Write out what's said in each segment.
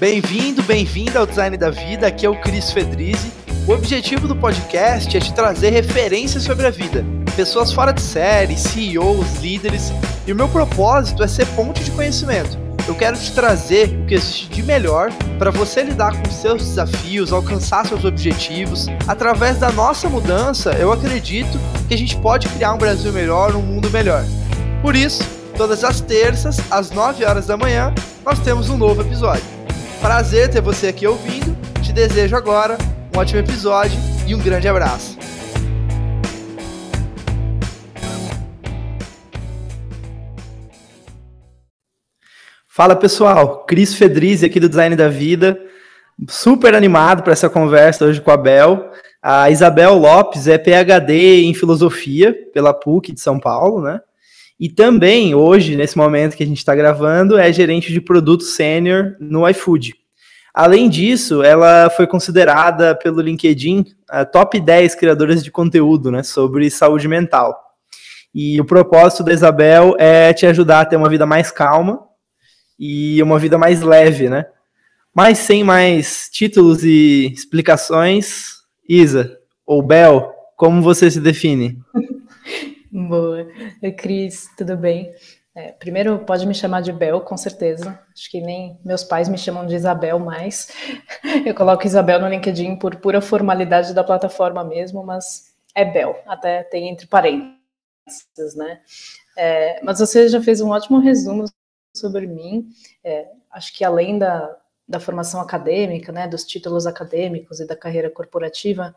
Bem-vindo, bem-vinda ao Design da Vida. Aqui é o Cris Fedrizzi. O objetivo do podcast é te trazer referências sobre a vida, pessoas fora de série, CEOs, líderes, e o meu propósito é ser ponte de conhecimento. Eu quero te trazer o que existe de melhor para você lidar com seus desafios, alcançar seus objetivos. Através da nossa mudança, eu acredito que a gente pode criar um Brasil melhor, um mundo melhor. Por isso, todas as terças, às 9 horas da manhã, nós temos um novo episódio. Prazer ter você aqui ouvindo. Te desejo agora um ótimo episódio e um grande abraço. Fala pessoal, Cris Fedrizzi aqui do Design da Vida, super animado para essa conversa hoje com a Bel. A Isabel Lopes é PhD em Filosofia pela PUC de São Paulo, né? E também, hoje, nesse momento que a gente está gravando, é gerente de produto sênior no iFood. Além disso, ela foi considerada pelo LinkedIn a top 10 criadoras de conteúdo né, sobre saúde mental. E o propósito da Isabel é te ajudar a ter uma vida mais calma e uma vida mais leve, né? Mas sem mais títulos e explicações, Isa, ou Bel, como você se define? Boa. Cris, tudo bem? É, primeiro, pode me chamar de Bel, com certeza. Acho que nem meus pais me chamam de Isabel mais. Eu coloco Isabel no LinkedIn por pura formalidade da plataforma mesmo, mas é Bel, até tem entre parênteses, né? É, mas você já fez um ótimo resumo sobre mim. É, acho que além da, da formação acadêmica, né, dos títulos acadêmicos e da carreira corporativa,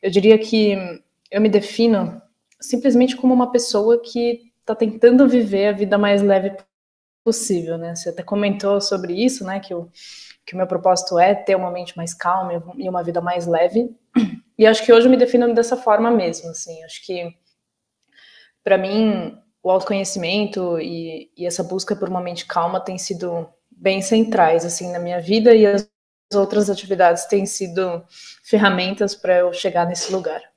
eu diria que eu me defino simplesmente como uma pessoa que está tentando viver a vida mais leve possível, né? Você até comentou sobre isso, né? Que o, que o meu propósito é ter uma mente mais calma e uma vida mais leve. E acho que hoje eu me defino dessa forma mesmo, assim. Acho que, para mim, o autoconhecimento e, e essa busca por uma mente calma tem sido bem centrais, assim, na minha vida e as outras atividades têm sido ferramentas para eu chegar nesse lugar.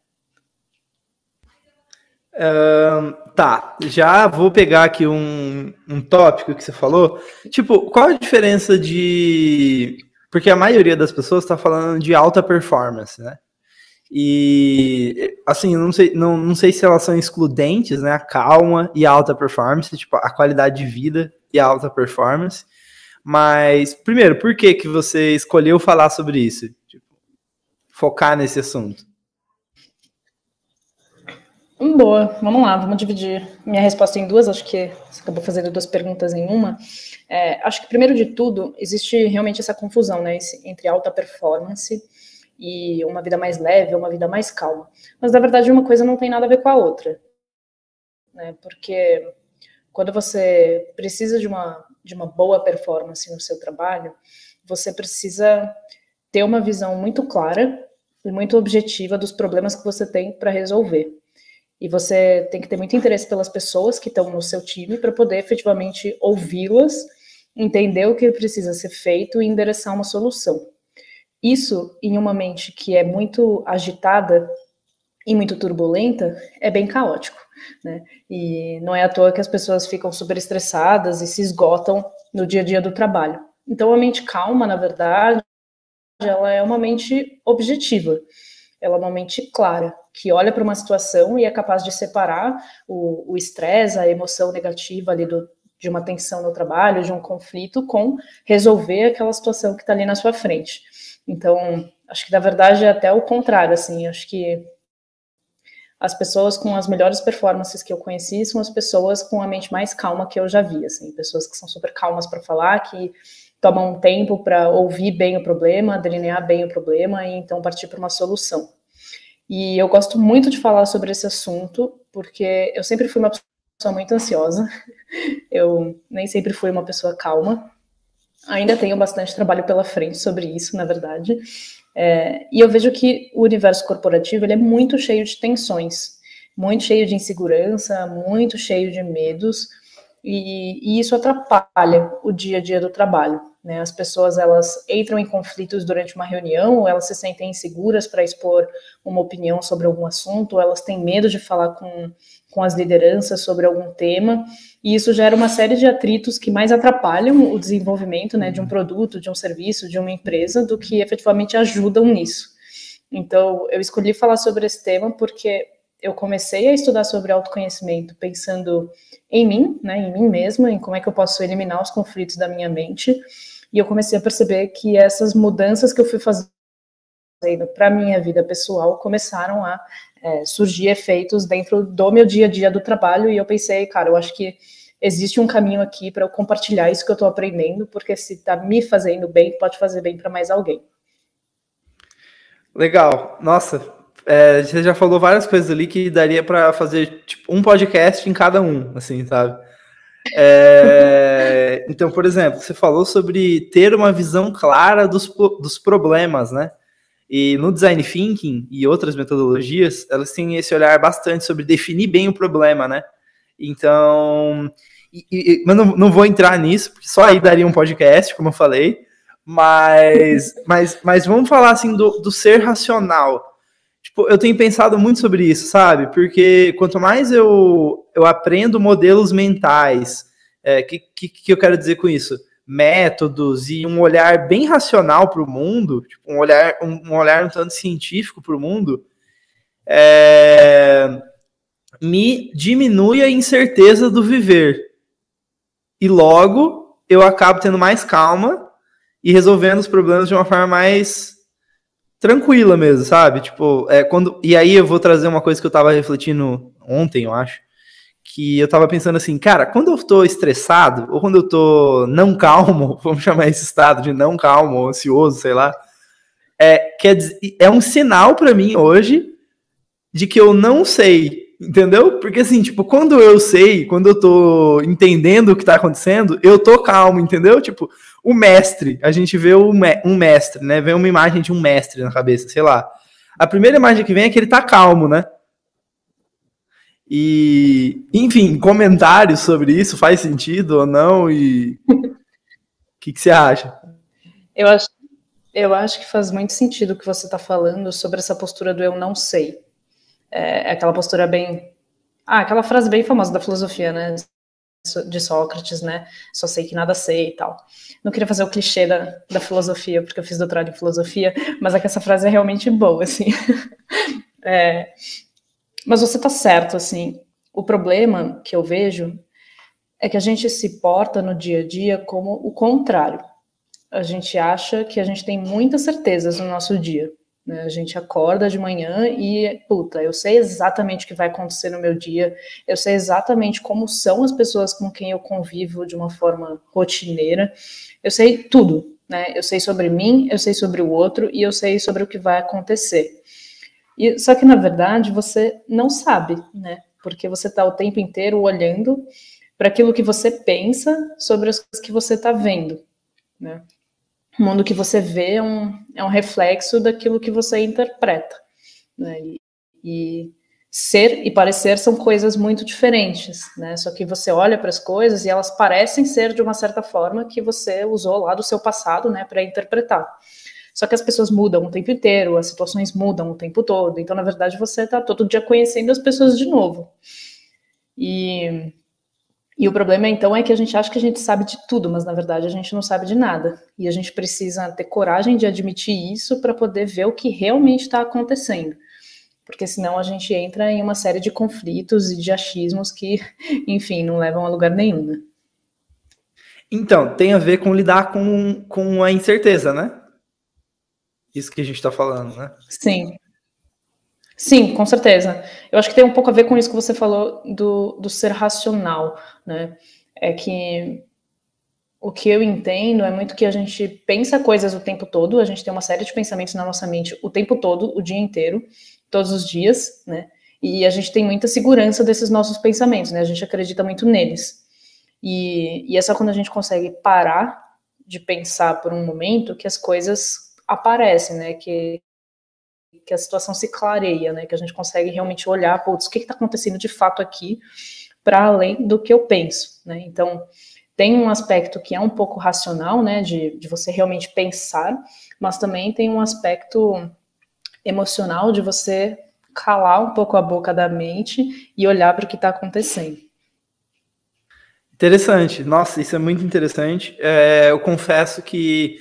Uh, tá, já vou pegar aqui um, um tópico que você falou. Tipo, qual a diferença de. Porque a maioria das pessoas está falando de alta performance, né? E assim, não sei, não, não sei se elas são excludentes, né? A calma e a alta performance, tipo, a qualidade de vida e a alta performance. Mas, primeiro, por que, que você escolheu falar sobre isso? Tipo, focar nesse assunto? Boa, vamos lá, vamos dividir minha resposta em duas. Acho que você acabou fazendo duas perguntas em uma. É, acho que, primeiro de tudo, existe realmente essa confusão né, entre alta performance e uma vida mais leve, uma vida mais calma. Mas, na verdade, uma coisa não tem nada a ver com a outra. Né, porque quando você precisa de uma, de uma boa performance no seu trabalho, você precisa ter uma visão muito clara e muito objetiva dos problemas que você tem para resolver. E você tem que ter muito interesse pelas pessoas que estão no seu time para poder efetivamente ouvi-las, entender o que precisa ser feito e endereçar uma solução. Isso, em uma mente que é muito agitada e muito turbulenta, é bem caótico. Né? E não é à toa que as pessoas ficam super estressadas e se esgotam no dia a dia do trabalho. Então, a mente calma, na verdade, ela é uma mente objetiva, ela é uma mente clara que olha para uma situação e é capaz de separar o estresse, a emoção negativa ali do, de uma tensão no trabalho, de um conflito, com resolver aquela situação que está ali na sua frente. Então, acho que na verdade é até o contrário, assim, acho que as pessoas com as melhores performances que eu conheci são as pessoas com a mente mais calma que eu já vi, assim, pessoas que são super calmas para falar, que tomam um tempo para ouvir bem o problema, delinear bem o problema e então partir para uma solução. E eu gosto muito de falar sobre esse assunto, porque eu sempre fui uma pessoa muito ansiosa, eu nem sempre fui uma pessoa calma. Ainda tenho bastante trabalho pela frente sobre isso, na verdade. É, e eu vejo que o universo corporativo ele é muito cheio de tensões, muito cheio de insegurança, muito cheio de medos, e, e isso atrapalha o dia a dia do trabalho. Né? As pessoas elas entram em conflitos durante uma reunião, ou elas se sentem inseguras para expor uma opinião sobre algum assunto, ou elas têm medo de falar com, com as lideranças sobre algum tema, e isso gera uma série de atritos que mais atrapalham o desenvolvimento né, de um produto, de um serviço, de uma empresa, do que efetivamente ajudam nisso. Então, eu escolhi falar sobre esse tema porque eu comecei a estudar sobre autoconhecimento pensando em mim, né, em mim mesma, em como é que eu posso eliminar os conflitos da minha mente. E eu comecei a perceber que essas mudanças que eu fui fazendo para minha vida pessoal começaram a é, surgir efeitos dentro do meu dia a dia do trabalho. E eu pensei, cara, eu acho que existe um caminho aqui para eu compartilhar isso que eu estou aprendendo, porque se está me fazendo bem, pode fazer bem para mais alguém. Legal. Nossa, é, você já falou várias coisas ali que daria para fazer tipo, um podcast em cada um, assim, sabe? É, então, por exemplo, você falou sobre ter uma visão clara dos, dos problemas, né? E no design thinking e outras metodologias, elas têm esse olhar bastante sobre definir bem o problema, né? Então, e, e, mas não, não vou entrar nisso, porque só aí daria um podcast, como eu falei. Mas, mas, mas vamos falar assim do, do ser racional. Tipo, eu tenho pensado muito sobre isso, sabe? Porque quanto mais eu, eu aprendo modelos mentais, é, que, que, que eu quero dizer com isso? Métodos e um olhar bem racional para o mundo, tipo, um olhar um, um, olhar um tanto científico para o mundo, é, me diminui a incerteza do viver. E logo eu acabo tendo mais calma e resolvendo os problemas de uma forma mais tranquila mesmo, sabe? Tipo, é quando. E aí eu vou trazer uma coisa que eu tava refletindo ontem, eu acho. Que eu tava pensando assim, cara, quando eu tô estressado, ou quando eu tô não calmo, vamos chamar esse estado de não calmo, ansioso, sei lá, é, quer dizer, é um sinal para mim hoje de que eu não sei Entendeu? Porque assim, tipo, quando eu sei, quando eu tô entendendo o que tá acontecendo, eu tô calmo, entendeu? Tipo, o mestre, a gente vê um mestre, né? Vem uma imagem de um mestre na cabeça, sei lá. A primeira imagem que vem é que ele tá calmo, né? E, enfim, comentários sobre isso, faz sentido ou não? E o que, que você acha? Eu acho, eu acho que faz muito sentido o que você está falando sobre essa postura do eu não sei é, aquela postura bem. Ah, aquela frase bem famosa da filosofia, né? De Sócrates, né? Só sei que nada sei e tal. Não queria fazer o clichê da, da filosofia, porque eu fiz doutorado em filosofia, mas é que essa frase é realmente boa, assim. É, mas você tá certo, assim. O problema que eu vejo é que a gente se porta no dia a dia como o contrário. A gente acha que a gente tem muitas certezas no nosso dia. Né? A gente acorda de manhã e, puta, eu sei exatamente o que vai acontecer no meu dia, eu sei exatamente como são as pessoas com quem eu convivo de uma forma rotineira, eu sei tudo, né? Eu sei sobre mim, eu sei sobre o outro e eu sei sobre o que vai acontecer. E, só que, na verdade, você não sabe, né? Porque você está o tempo inteiro olhando para aquilo que você pensa sobre as coisas que você está vendo, né? O mundo que você vê é um, é um reflexo daquilo que você interpreta. Né? E, e, ser e parecer são coisas muito diferentes, né? Só que você olha para as coisas e elas parecem ser de uma certa forma que você usou lá do seu passado, né, para interpretar. Só que as pessoas mudam o tempo inteiro, as situações mudam o tempo todo. Então, na verdade, você está todo dia conhecendo as pessoas de novo. E e o problema, então, é que a gente acha que a gente sabe de tudo, mas na verdade a gente não sabe de nada. E a gente precisa ter coragem de admitir isso para poder ver o que realmente está acontecendo. Porque senão a gente entra em uma série de conflitos e de achismos que, enfim, não levam a lugar nenhum. Né? Então, tem a ver com lidar com, com a incerteza, né? Isso que a gente está falando, né? Sim. Sim, com certeza. Eu acho que tem um pouco a ver com isso que você falou do, do ser racional, né? É que o que eu entendo é muito que a gente pensa coisas o tempo todo, a gente tem uma série de pensamentos na nossa mente o tempo todo, o dia inteiro, todos os dias, né? E a gente tem muita segurança desses nossos pensamentos, né? A gente acredita muito neles. E, e é só quando a gente consegue parar de pensar por um momento que as coisas aparecem, né? Que, que a situação se clareia, né? Que a gente consegue realmente olhar, putz, o que está acontecendo de fato aqui, para além do que eu penso, né? Então, tem um aspecto que é um pouco racional, né, de, de você realmente pensar, mas também tem um aspecto emocional de você calar um pouco a boca da mente e olhar para o que está acontecendo. Interessante. Nossa, isso é muito interessante. É, eu confesso que,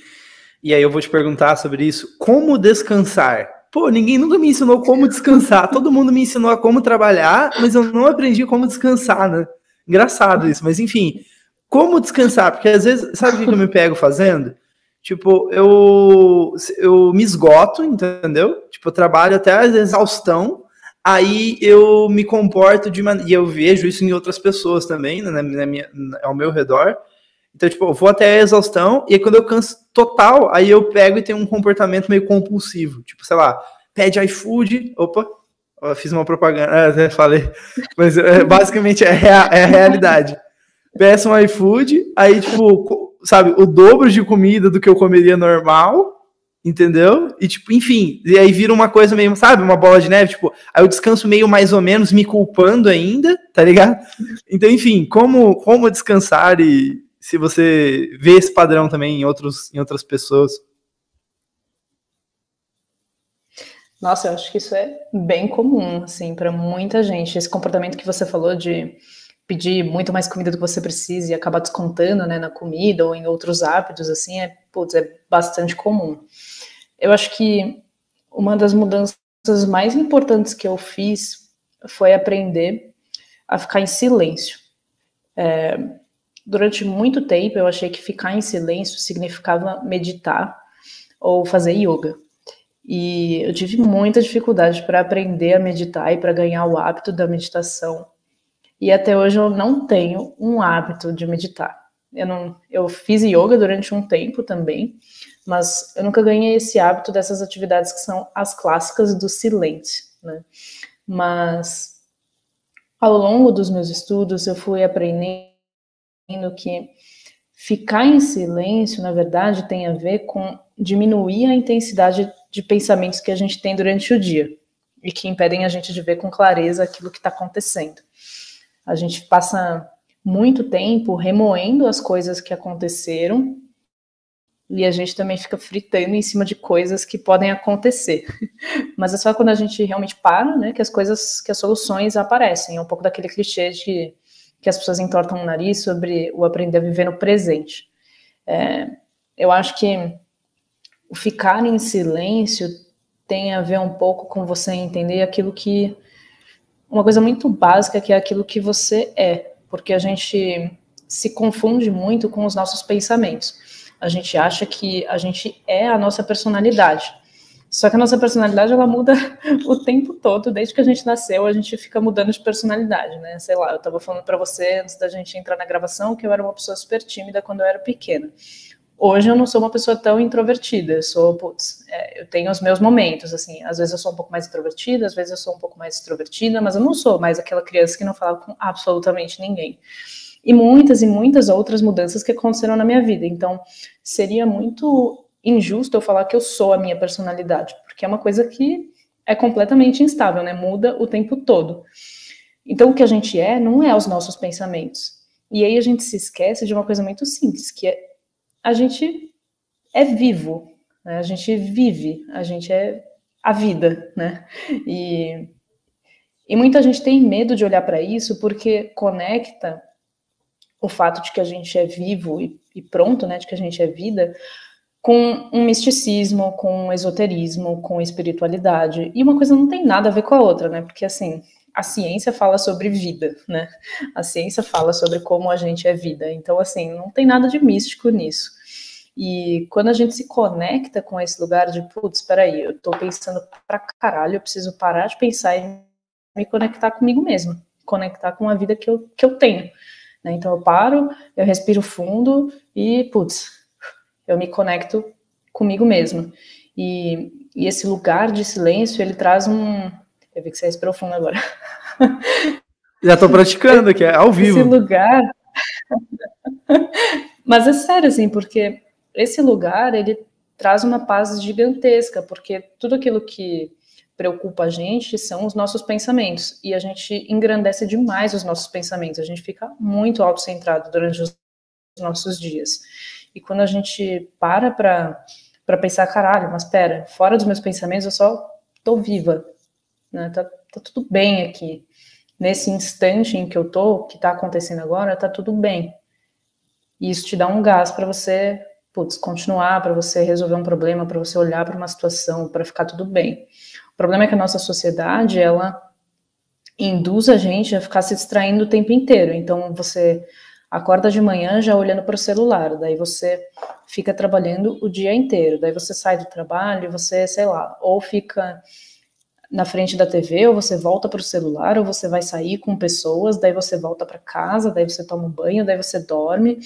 e aí eu vou te perguntar sobre isso, como descansar? Pô, ninguém nunca me ensinou como descansar. Todo mundo me ensinou a como trabalhar, mas eu não aprendi como descansar, né? Engraçado isso, mas enfim, como descansar? Porque às vezes, sabe o que eu me pego fazendo? Tipo, eu, eu me esgoto, entendeu? Tipo, eu trabalho até a exaustão, aí eu me comporto de maneira. E eu vejo isso em outras pessoas também, né, na minha, ao meu redor. Então, tipo, eu vou até a exaustão, e aí quando eu canso total, aí eu pego e tenho um comportamento meio compulsivo. Tipo, sei lá, pede iFood, opa, fiz uma propaganda, é, falei, mas é, basicamente é, rea, é a realidade peço um iFood, aí, tipo, sabe, o dobro de comida do que eu comeria normal, entendeu? E, tipo, enfim, e aí vira uma coisa meio, sabe, uma bola de neve, tipo, aí eu descanso meio mais ou menos me culpando ainda, tá ligado? Então, enfim, como, como descansar e se você vê esse padrão também em, outros, em outras pessoas. Nossa, eu acho que isso é bem comum, assim, para muita gente. Esse comportamento que você falou de pedir muito mais comida do que você precisa e acabar descontando né, na comida ou em outros hábitos, assim, é, putz, é bastante comum. Eu acho que uma das mudanças mais importantes que eu fiz foi aprender a ficar em silêncio. É, durante muito tempo eu achei que ficar em silêncio significava meditar ou fazer yoga. E eu tive muita dificuldade para aprender a meditar e para ganhar o hábito da meditação e até hoje eu não tenho um hábito de meditar. Eu, não, eu fiz yoga durante um tempo também, mas eu nunca ganhei esse hábito dessas atividades que são as clássicas do silêncio, né? Mas ao longo dos meus estudos eu fui aprendendo que ficar em silêncio, na verdade, tem a ver com diminuir a intensidade de pensamentos que a gente tem durante o dia e que impedem a gente de ver com clareza aquilo que está acontecendo. A gente passa muito tempo remoendo as coisas que aconteceram e a gente também fica fritando em cima de coisas que podem acontecer. Mas é só quando a gente realmente para, né, que as coisas, que as soluções aparecem. É um pouco daquele clichê de que as pessoas entortam o nariz sobre o aprender a viver no presente. É, eu acho que o ficar em silêncio tem a ver um pouco com você entender aquilo que uma coisa muito básica que é aquilo que você é, porque a gente se confunde muito com os nossos pensamentos. A gente acha que a gente é a nossa personalidade. Só que a nossa personalidade ela muda o tempo todo, desde que a gente nasceu, a gente fica mudando de personalidade, né? Sei lá, eu estava falando para você antes da gente entrar na gravação que eu era uma pessoa super tímida quando eu era pequena. Hoje eu não sou uma pessoa tão introvertida, eu sou, putz, é, eu tenho os meus momentos, assim, às vezes eu sou um pouco mais introvertida, às vezes eu sou um pouco mais extrovertida, mas eu não sou mais aquela criança que não fala com absolutamente ninguém. E muitas e muitas outras mudanças que aconteceram na minha vida. Então, seria muito injusto eu falar que eu sou a minha personalidade, porque é uma coisa que é completamente instável, né? Muda o tempo todo. Então, o que a gente é não é os nossos pensamentos. E aí a gente se esquece de uma coisa muito simples, que é a gente é vivo, né? a gente vive, a gente é a vida, né? E, e muita gente tem medo de olhar para isso porque conecta o fato de que a gente é vivo e, e, pronto, né, de que a gente é vida, com um misticismo, com um esoterismo, com espiritualidade. E uma coisa não tem nada a ver com a outra, né? Porque assim, a ciência fala sobre vida, né? A ciência fala sobre como a gente é vida. Então, assim, não tem nada de místico nisso. E quando a gente se conecta com esse lugar de, putz, espera aí, eu tô pensando pra caralho, eu preciso parar de pensar e me conectar comigo mesmo, conectar com a vida que eu, que eu tenho. Né? Então eu paro, eu respiro fundo e, putz, eu me conecto comigo mesmo. E, e esse lugar de silêncio, ele traz um. Eu vi que você respirou fundo agora. Já tô praticando aqui, é ao vivo. Esse lugar. Mas é sério, assim, porque esse lugar ele traz uma paz gigantesca, porque tudo aquilo que preocupa a gente são os nossos pensamentos e a gente engrandece demais os nossos pensamentos, a gente fica muito autocentrado durante os nossos dias. E quando a gente para para pensar, caralho, mas pera, fora dos meus pensamentos eu só tô viva, né? Tá, tá tudo bem aqui. Nesse instante em que eu tô, que tá acontecendo agora, tá tudo bem. E isso te dá um gás para você, putz, continuar, para você resolver um problema, para você olhar para uma situação, para ficar tudo bem. O problema é que a nossa sociedade, ela induz a gente a ficar se distraindo o tempo inteiro. Então, você acorda de manhã já olhando para o celular, daí você fica trabalhando o dia inteiro, daí você sai do trabalho você, sei lá, ou fica na frente da TV, ou você volta para o celular, ou você vai sair com pessoas, daí você volta para casa, daí você toma um banho, daí você dorme,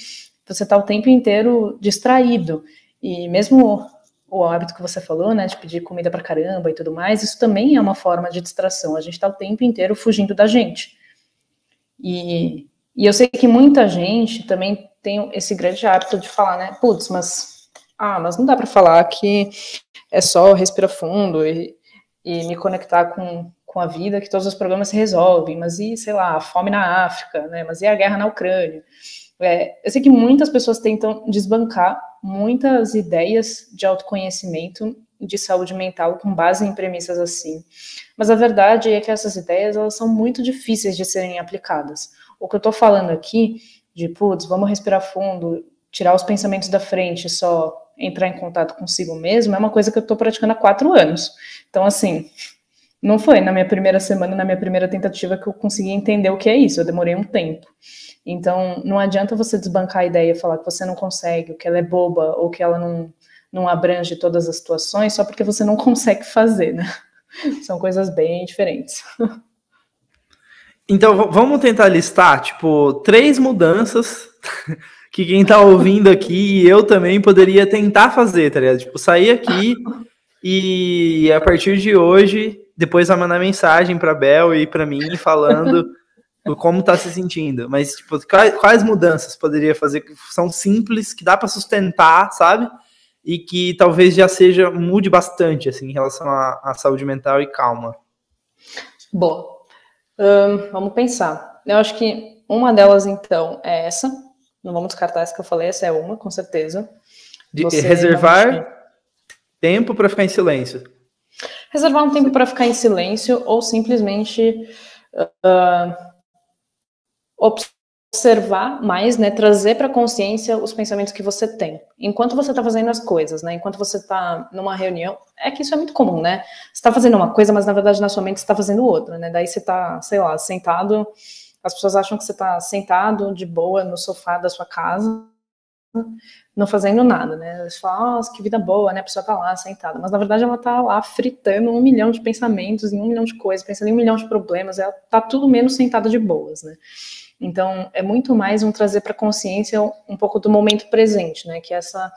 você está o tempo inteiro distraído. E mesmo o hábito que você falou, né, de pedir comida para caramba e tudo mais, isso também é uma forma de distração. A gente está o tempo inteiro fugindo da gente. E, e eu sei que muita gente também tem esse grande hábito de falar, né, putz, mas, ah, mas não dá para falar que é só respirar fundo e, e me conectar com, com a vida que todos os problemas se resolvem, mas e, sei lá, a fome na África, né, mas e a guerra na Ucrânia? É, eu sei que muitas pessoas tentam desbancar muitas ideias de autoconhecimento de saúde mental com base em premissas assim. Mas a verdade é que essas ideias elas são muito difíceis de serem aplicadas. O que eu estou falando aqui, de putz, vamos respirar fundo, tirar os pensamentos da frente, só entrar em contato consigo mesmo, é uma coisa que eu estou praticando há quatro anos. Então, assim, não foi na minha primeira semana, na minha primeira tentativa que eu consegui entender o que é isso. Eu demorei um tempo. Então, não adianta você desbancar a ideia falar que você não consegue, que ela é boba, ou que ela não, não abrange todas as situações, só porque você não consegue fazer, né? São coisas bem diferentes. Então, vamos tentar listar, tipo, três mudanças que quem tá ouvindo aqui e eu também poderia tentar fazer, tá ligado? Tipo, sair aqui e a partir de hoje, depois vai mandar mensagem para Bel e para mim falando como tá se sentindo. Mas, tipo, quais, quais mudanças poderia fazer que são simples, que dá para sustentar, sabe? E que talvez já seja, mude bastante, assim, em relação à, à saúde mental e calma. Bom, hum, vamos pensar. Eu acho que uma delas, então, é essa. Não vamos descartar essa que eu falei, essa é uma, com certeza. De, reservar tempo para ficar em silêncio. Reservar um tempo para ficar em silêncio ou simplesmente uh, observar mais, né, trazer para consciência os pensamentos que você tem. Enquanto você está fazendo as coisas, né, enquanto você está numa reunião, é que isso é muito comum, né? Você está fazendo uma coisa, mas na verdade na sua mente você está fazendo outra, né? Daí você está, sei lá, sentado, as pessoas acham que você está sentado de boa no sofá da sua casa, não fazendo nada, né? Eles falam, nossa, que vida boa, né? A pessoa tá lá sentada. Mas na verdade ela tá lá fritando um milhão de pensamentos, em um milhão de coisas, pensando em um milhão de problemas, ela tá tudo menos sentada de boas, né? Então, é muito mais um trazer para a consciência um pouco do momento presente, né? Que é essa,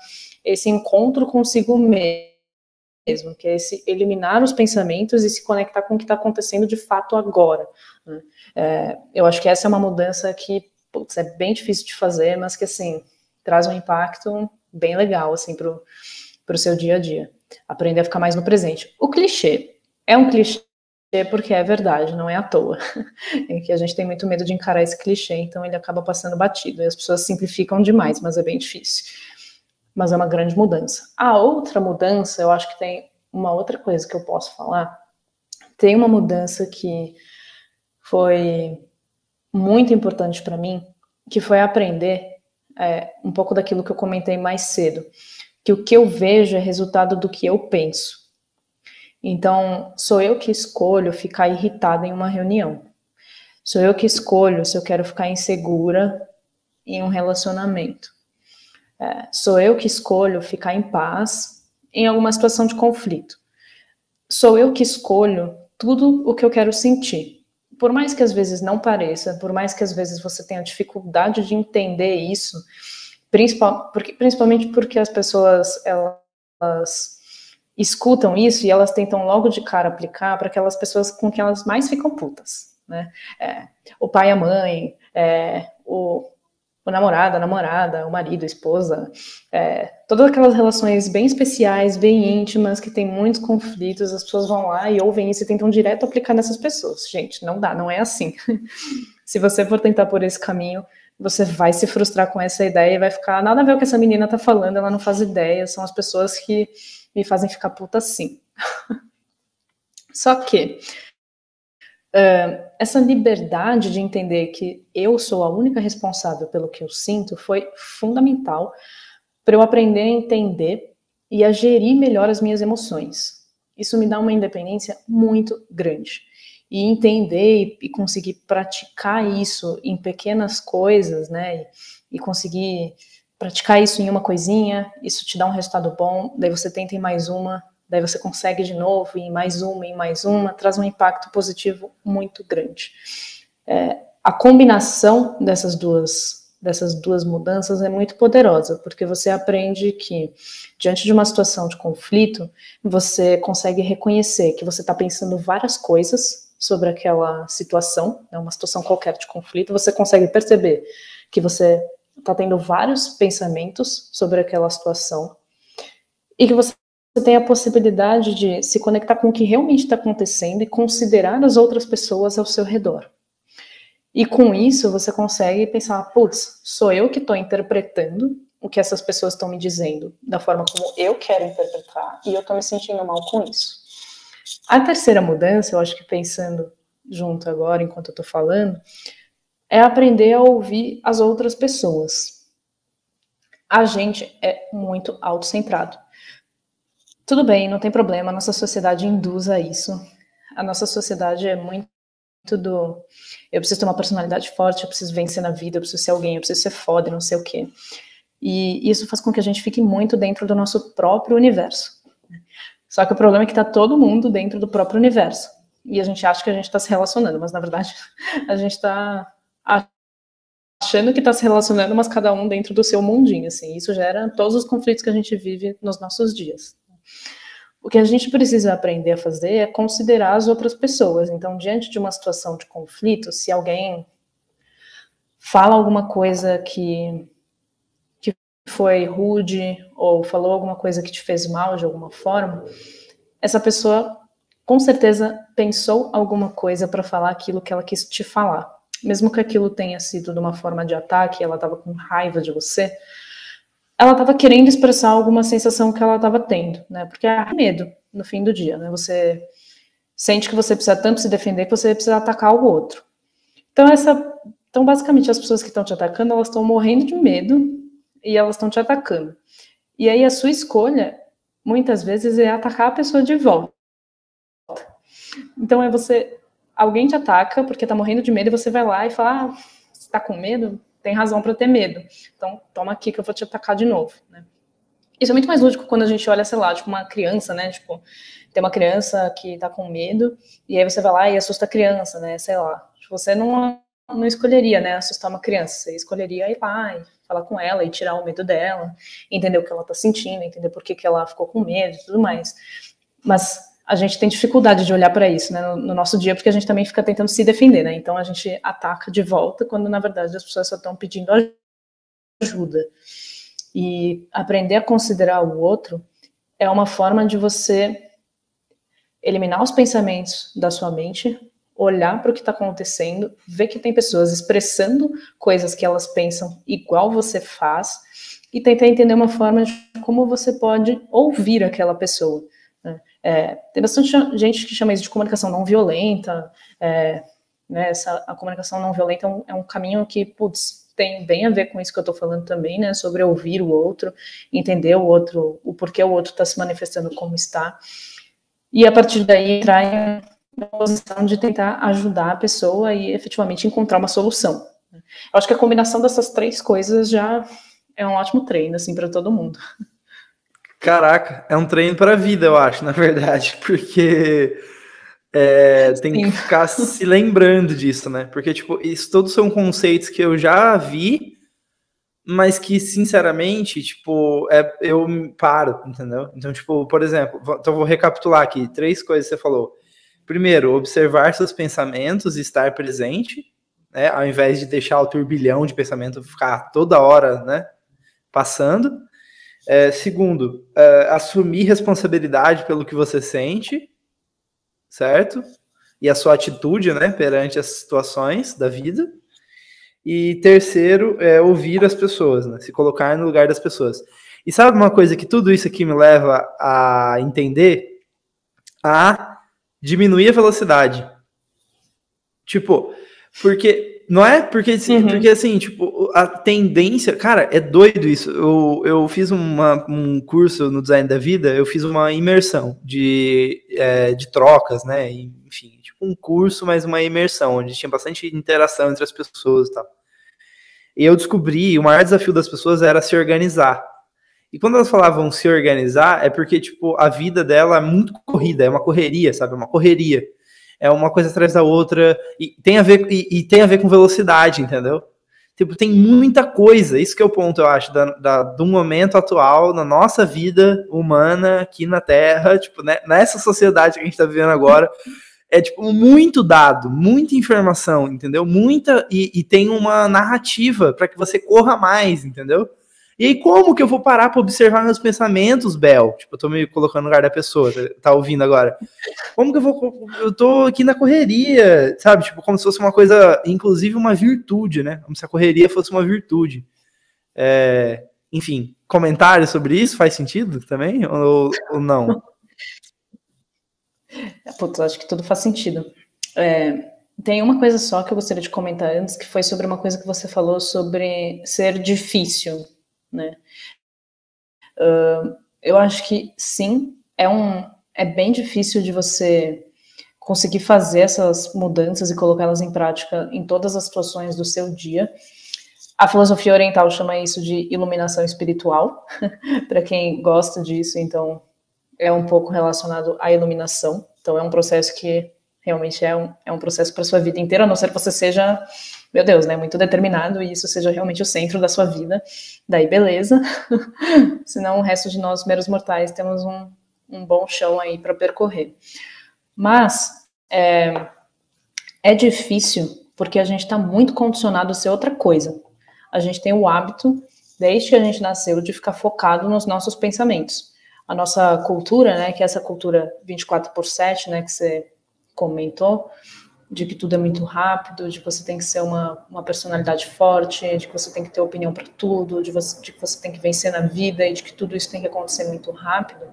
esse encontro consigo mesmo, que é esse eliminar os pensamentos e se conectar com o que está acontecendo de fato agora. Né? É, eu acho que essa é uma mudança que putz, é bem difícil de fazer, mas que assim traz um impacto bem legal assim para o seu dia a dia. Aprender a ficar mais no presente. O clichê é um clichê é porque é verdade, não é à toa. É que a gente tem muito medo de encarar esse clichê, então ele acaba passando batido. E as pessoas simplificam demais, mas é bem difícil. Mas é uma grande mudança. A outra mudança, eu acho que tem uma outra coisa que eu posso falar. Tem uma mudança que foi muito importante para mim, que foi aprender é, um pouco daquilo que eu comentei mais cedo, que o que eu vejo é resultado do que eu penso. Então, sou eu que escolho ficar irritada em uma reunião. Sou eu que escolho se eu quero ficar insegura em um relacionamento. É, sou eu que escolho ficar em paz em alguma situação de conflito. Sou eu que escolho tudo o que eu quero sentir. Por mais que às vezes não pareça, por mais que às vezes você tenha dificuldade de entender isso, principal, porque, principalmente porque as pessoas elas escutam isso e elas tentam logo de cara aplicar para aquelas pessoas com quem elas mais ficam putas, né? É, o pai, a mãe, é, o, o, namorado, a namorada, o marido, a esposa, é, todas aquelas relações bem especiais, bem íntimas, que tem muitos conflitos, as pessoas vão lá e ouvem isso e tentam direto aplicar nessas pessoas. Gente, não dá, não é assim. Se você for tentar por esse caminho, você vai se frustrar com essa ideia e vai ficar nada a ver o que essa menina tá falando, ela não faz ideia, são as pessoas que me fazem ficar puta assim. Só que uh, essa liberdade de entender que eu sou a única responsável pelo que eu sinto foi fundamental para eu aprender a entender e a gerir melhor as minhas emoções. Isso me dá uma independência muito grande. E entender e, conseguir praticar isso em pequenas coisas, né? E, e conseguir praticar isso em uma coisinha, isso te dá um resultado bom, daí você tenta em mais uma, daí você consegue de novo, e mais uma, e mais uma, traz um impacto positivo muito grande. É, a combinação dessas duas dessas duas mudanças é muito poderosa, porque você aprende que, diante de uma situação de conflito, você consegue reconhecer que você está pensando várias coisas sobre aquela situação, é uma situação qualquer de conflito, você consegue perceber que você está tendo vários pensamentos sobre aquela situação e que você tem a possibilidade de se conectar com o que realmente está acontecendo e considerar as outras pessoas ao seu redor. E com isso você consegue pensar, putz, sou eu que estou interpretando o que essas pessoas estão me dizendo da forma como eu quero interpretar e eu estou me sentindo mal com isso. A terceira mudança, eu acho que pensando junto agora, enquanto eu estou falando, é aprender a ouvir as outras pessoas. A gente é muito autocentrado. Tudo bem, não tem problema, a nossa sociedade induz a isso. A nossa sociedade é muito do eu preciso ter uma personalidade forte, eu preciso vencer na vida, eu preciso ser alguém, eu preciso ser foda, não sei o quê. E isso faz com que a gente fique muito dentro do nosso próprio universo. Só que o problema é que está todo mundo dentro do próprio universo. E a gente acha que a gente está se relacionando, mas na verdade a gente está achando que está se relacionando, mas cada um dentro do seu mundinho. Assim. Isso gera todos os conflitos que a gente vive nos nossos dias. O que a gente precisa aprender a fazer é considerar as outras pessoas. Então, diante de uma situação de conflito, se alguém fala alguma coisa que, que foi rude ou falou alguma coisa que te fez mal de alguma forma, essa pessoa com certeza pensou alguma coisa para falar aquilo que ela quis te falar. Mesmo que aquilo tenha sido de uma forma de ataque, ela estava com raiva de você, ela estava querendo expressar alguma sensação que ela estava tendo, né? Porque é medo no fim do dia, né? Você sente que você precisa tanto se defender que você precisa atacar o outro. Então essa, então basicamente as pessoas que estão te atacando, elas estão morrendo de medo e elas estão te atacando. E aí a sua escolha muitas vezes é atacar a pessoa de volta. Então é você alguém te ataca porque tá morrendo de medo e você vai lá e fala: ah, "Você tá com medo? tem razão para ter medo. Então, toma aqui que eu vou te atacar de novo, né? Isso é muito mais lúdico quando a gente olha, sei lá, tipo uma criança, né? Tipo, tem uma criança que tá com medo e aí você vai lá e assusta a criança, né? Sei lá. Você não, não escolheria, né, assustar uma criança. Você escolheria ir lá e falar com ela e tirar o medo dela, entender o que ela tá sentindo, entender por que, que ela ficou com medo e tudo mais. Mas a gente tem dificuldade de olhar para isso né, no, no, nosso dia, porque a gente também fica tentando se defender, né? Então a gente ataca de volta quando na verdade as pessoas só estão pedindo ajuda. E aprender a considerar o outro é uma forma de você eliminar os pensamentos da sua mente, olhar para o que está acontecendo, ver que tem pessoas expressando coisas que elas pensam igual você faz e tentar entender uma forma de como você pode ouvir aquela pessoa. Né? É, tem bastante gente que chama isso de comunicação não violenta, é, né, essa, a comunicação não violenta é um, é um, caminho que, putz, tem bem a ver com isso que eu estou falando também, né, sobre ouvir o outro, entender o outro, o porquê o outro está se manifestando como está, e a partir daí entrar em uma posição de tentar ajudar a pessoa e efetivamente encontrar uma solução. Eu acho que a combinação dessas três coisas já é um ótimo treino, assim, para todo mundo. Caraca, é um treino para a vida, eu acho, na verdade, porque é, tem Sim. que ficar se lembrando disso, né? Porque, tipo, isso todos são conceitos que eu já vi, mas que, sinceramente, tipo, é, eu paro, entendeu? Então, tipo, por exemplo, então vou recapitular aqui, três coisas que você falou. Primeiro, observar seus pensamentos e estar presente, né? Ao invés de deixar o turbilhão de pensamento ficar toda hora, né? Passando. É, segundo, é, assumir responsabilidade pelo que você sente, certo? E a sua atitude, né, perante as situações da vida. E terceiro, é ouvir as pessoas, né? Se colocar no lugar das pessoas. E sabe uma coisa que tudo isso aqui me leva a entender? A diminuir a velocidade. Tipo, porque. Não é? Porque, uhum. porque assim, tipo, a tendência. Cara, é doido isso. Eu, eu fiz uma, um curso no design da vida, eu fiz uma imersão de, é, de trocas, né? Enfim, tipo um curso, mas uma imersão, onde tinha bastante interação entre as pessoas e tal. E eu descobri, o maior desafio das pessoas era se organizar. E quando elas falavam se organizar, é porque, tipo, a vida dela é muito corrida, é uma correria, sabe? É uma correria. É uma coisa atrás da outra. E tem a ver, e, e tem a ver com velocidade, entendeu? Tipo, tem muita coisa, isso que é o ponto, eu acho, da, da, do momento atual, na nossa vida humana aqui na Terra, tipo, né, nessa sociedade que a gente está vivendo agora, é tipo muito dado, muita informação, entendeu? Muita e, e tem uma narrativa para que você corra mais, entendeu? E aí, como que eu vou parar para observar meus pensamentos, Bel? Tipo, eu tô me colocando no lugar da pessoa, tá, tá ouvindo agora. Como que eu vou. Eu tô aqui na correria, sabe? Tipo, como se fosse uma coisa, inclusive uma virtude, né? Como se a correria fosse uma virtude. É, enfim, comentários sobre isso faz sentido também? Ou, ou não? Putz, acho que tudo faz sentido. É, tem uma coisa só que eu gostaria de comentar antes, que foi sobre uma coisa que você falou sobre ser difícil, né? Uh, eu acho que sim, é um é bem difícil de você conseguir fazer essas mudanças e colocá-las em prática em todas as situações do seu dia. A filosofia oriental chama isso de iluminação espiritual, para quem gosta disso, então é um pouco relacionado à iluminação. Então é um processo que realmente é um, é um processo para sua vida inteira, a não ser que você seja, meu Deus, né, muito determinado e isso seja realmente o centro da sua vida. Daí beleza. Senão o resto de nós, meros mortais, temos um, um bom chão aí para percorrer. Mas é, é difícil porque a gente está muito condicionado a ser outra coisa. A gente tem o hábito, desde que a gente nasceu, de ficar focado nos nossos pensamentos a nossa cultura, né, que é essa cultura 24 por 7, né, que você comentou, de que tudo é muito rápido, de que você tem que ser uma, uma personalidade forte, de que você tem que ter opinião para tudo, de, você, de que você tem que vencer na vida e de que tudo isso tem que acontecer muito rápido,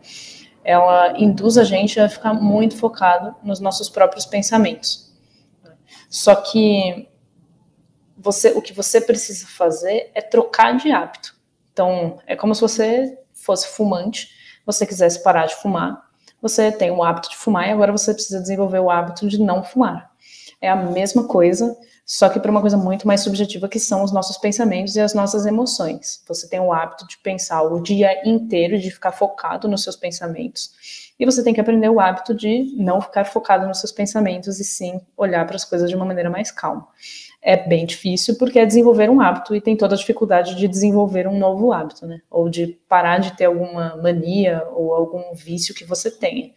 ela induz a gente a ficar muito focado nos nossos próprios pensamentos. Só que você, o que você precisa fazer é trocar de hábito. Então, é como se você fosse fumante você quisesse parar de fumar, você tem o hábito de fumar e agora você precisa desenvolver o hábito de não fumar. É a mesma coisa, só que para uma coisa muito mais subjetiva, que são os nossos pensamentos e as nossas emoções. Você tem o hábito de pensar o dia inteiro, de ficar focado nos seus pensamentos. E você tem que aprender o hábito de não ficar focado nos seus pensamentos e sim olhar para as coisas de uma maneira mais calma é bem difícil porque é desenvolver um hábito e tem toda a dificuldade de desenvolver um novo hábito, né? Ou de parar de ter alguma mania ou algum vício que você tenha.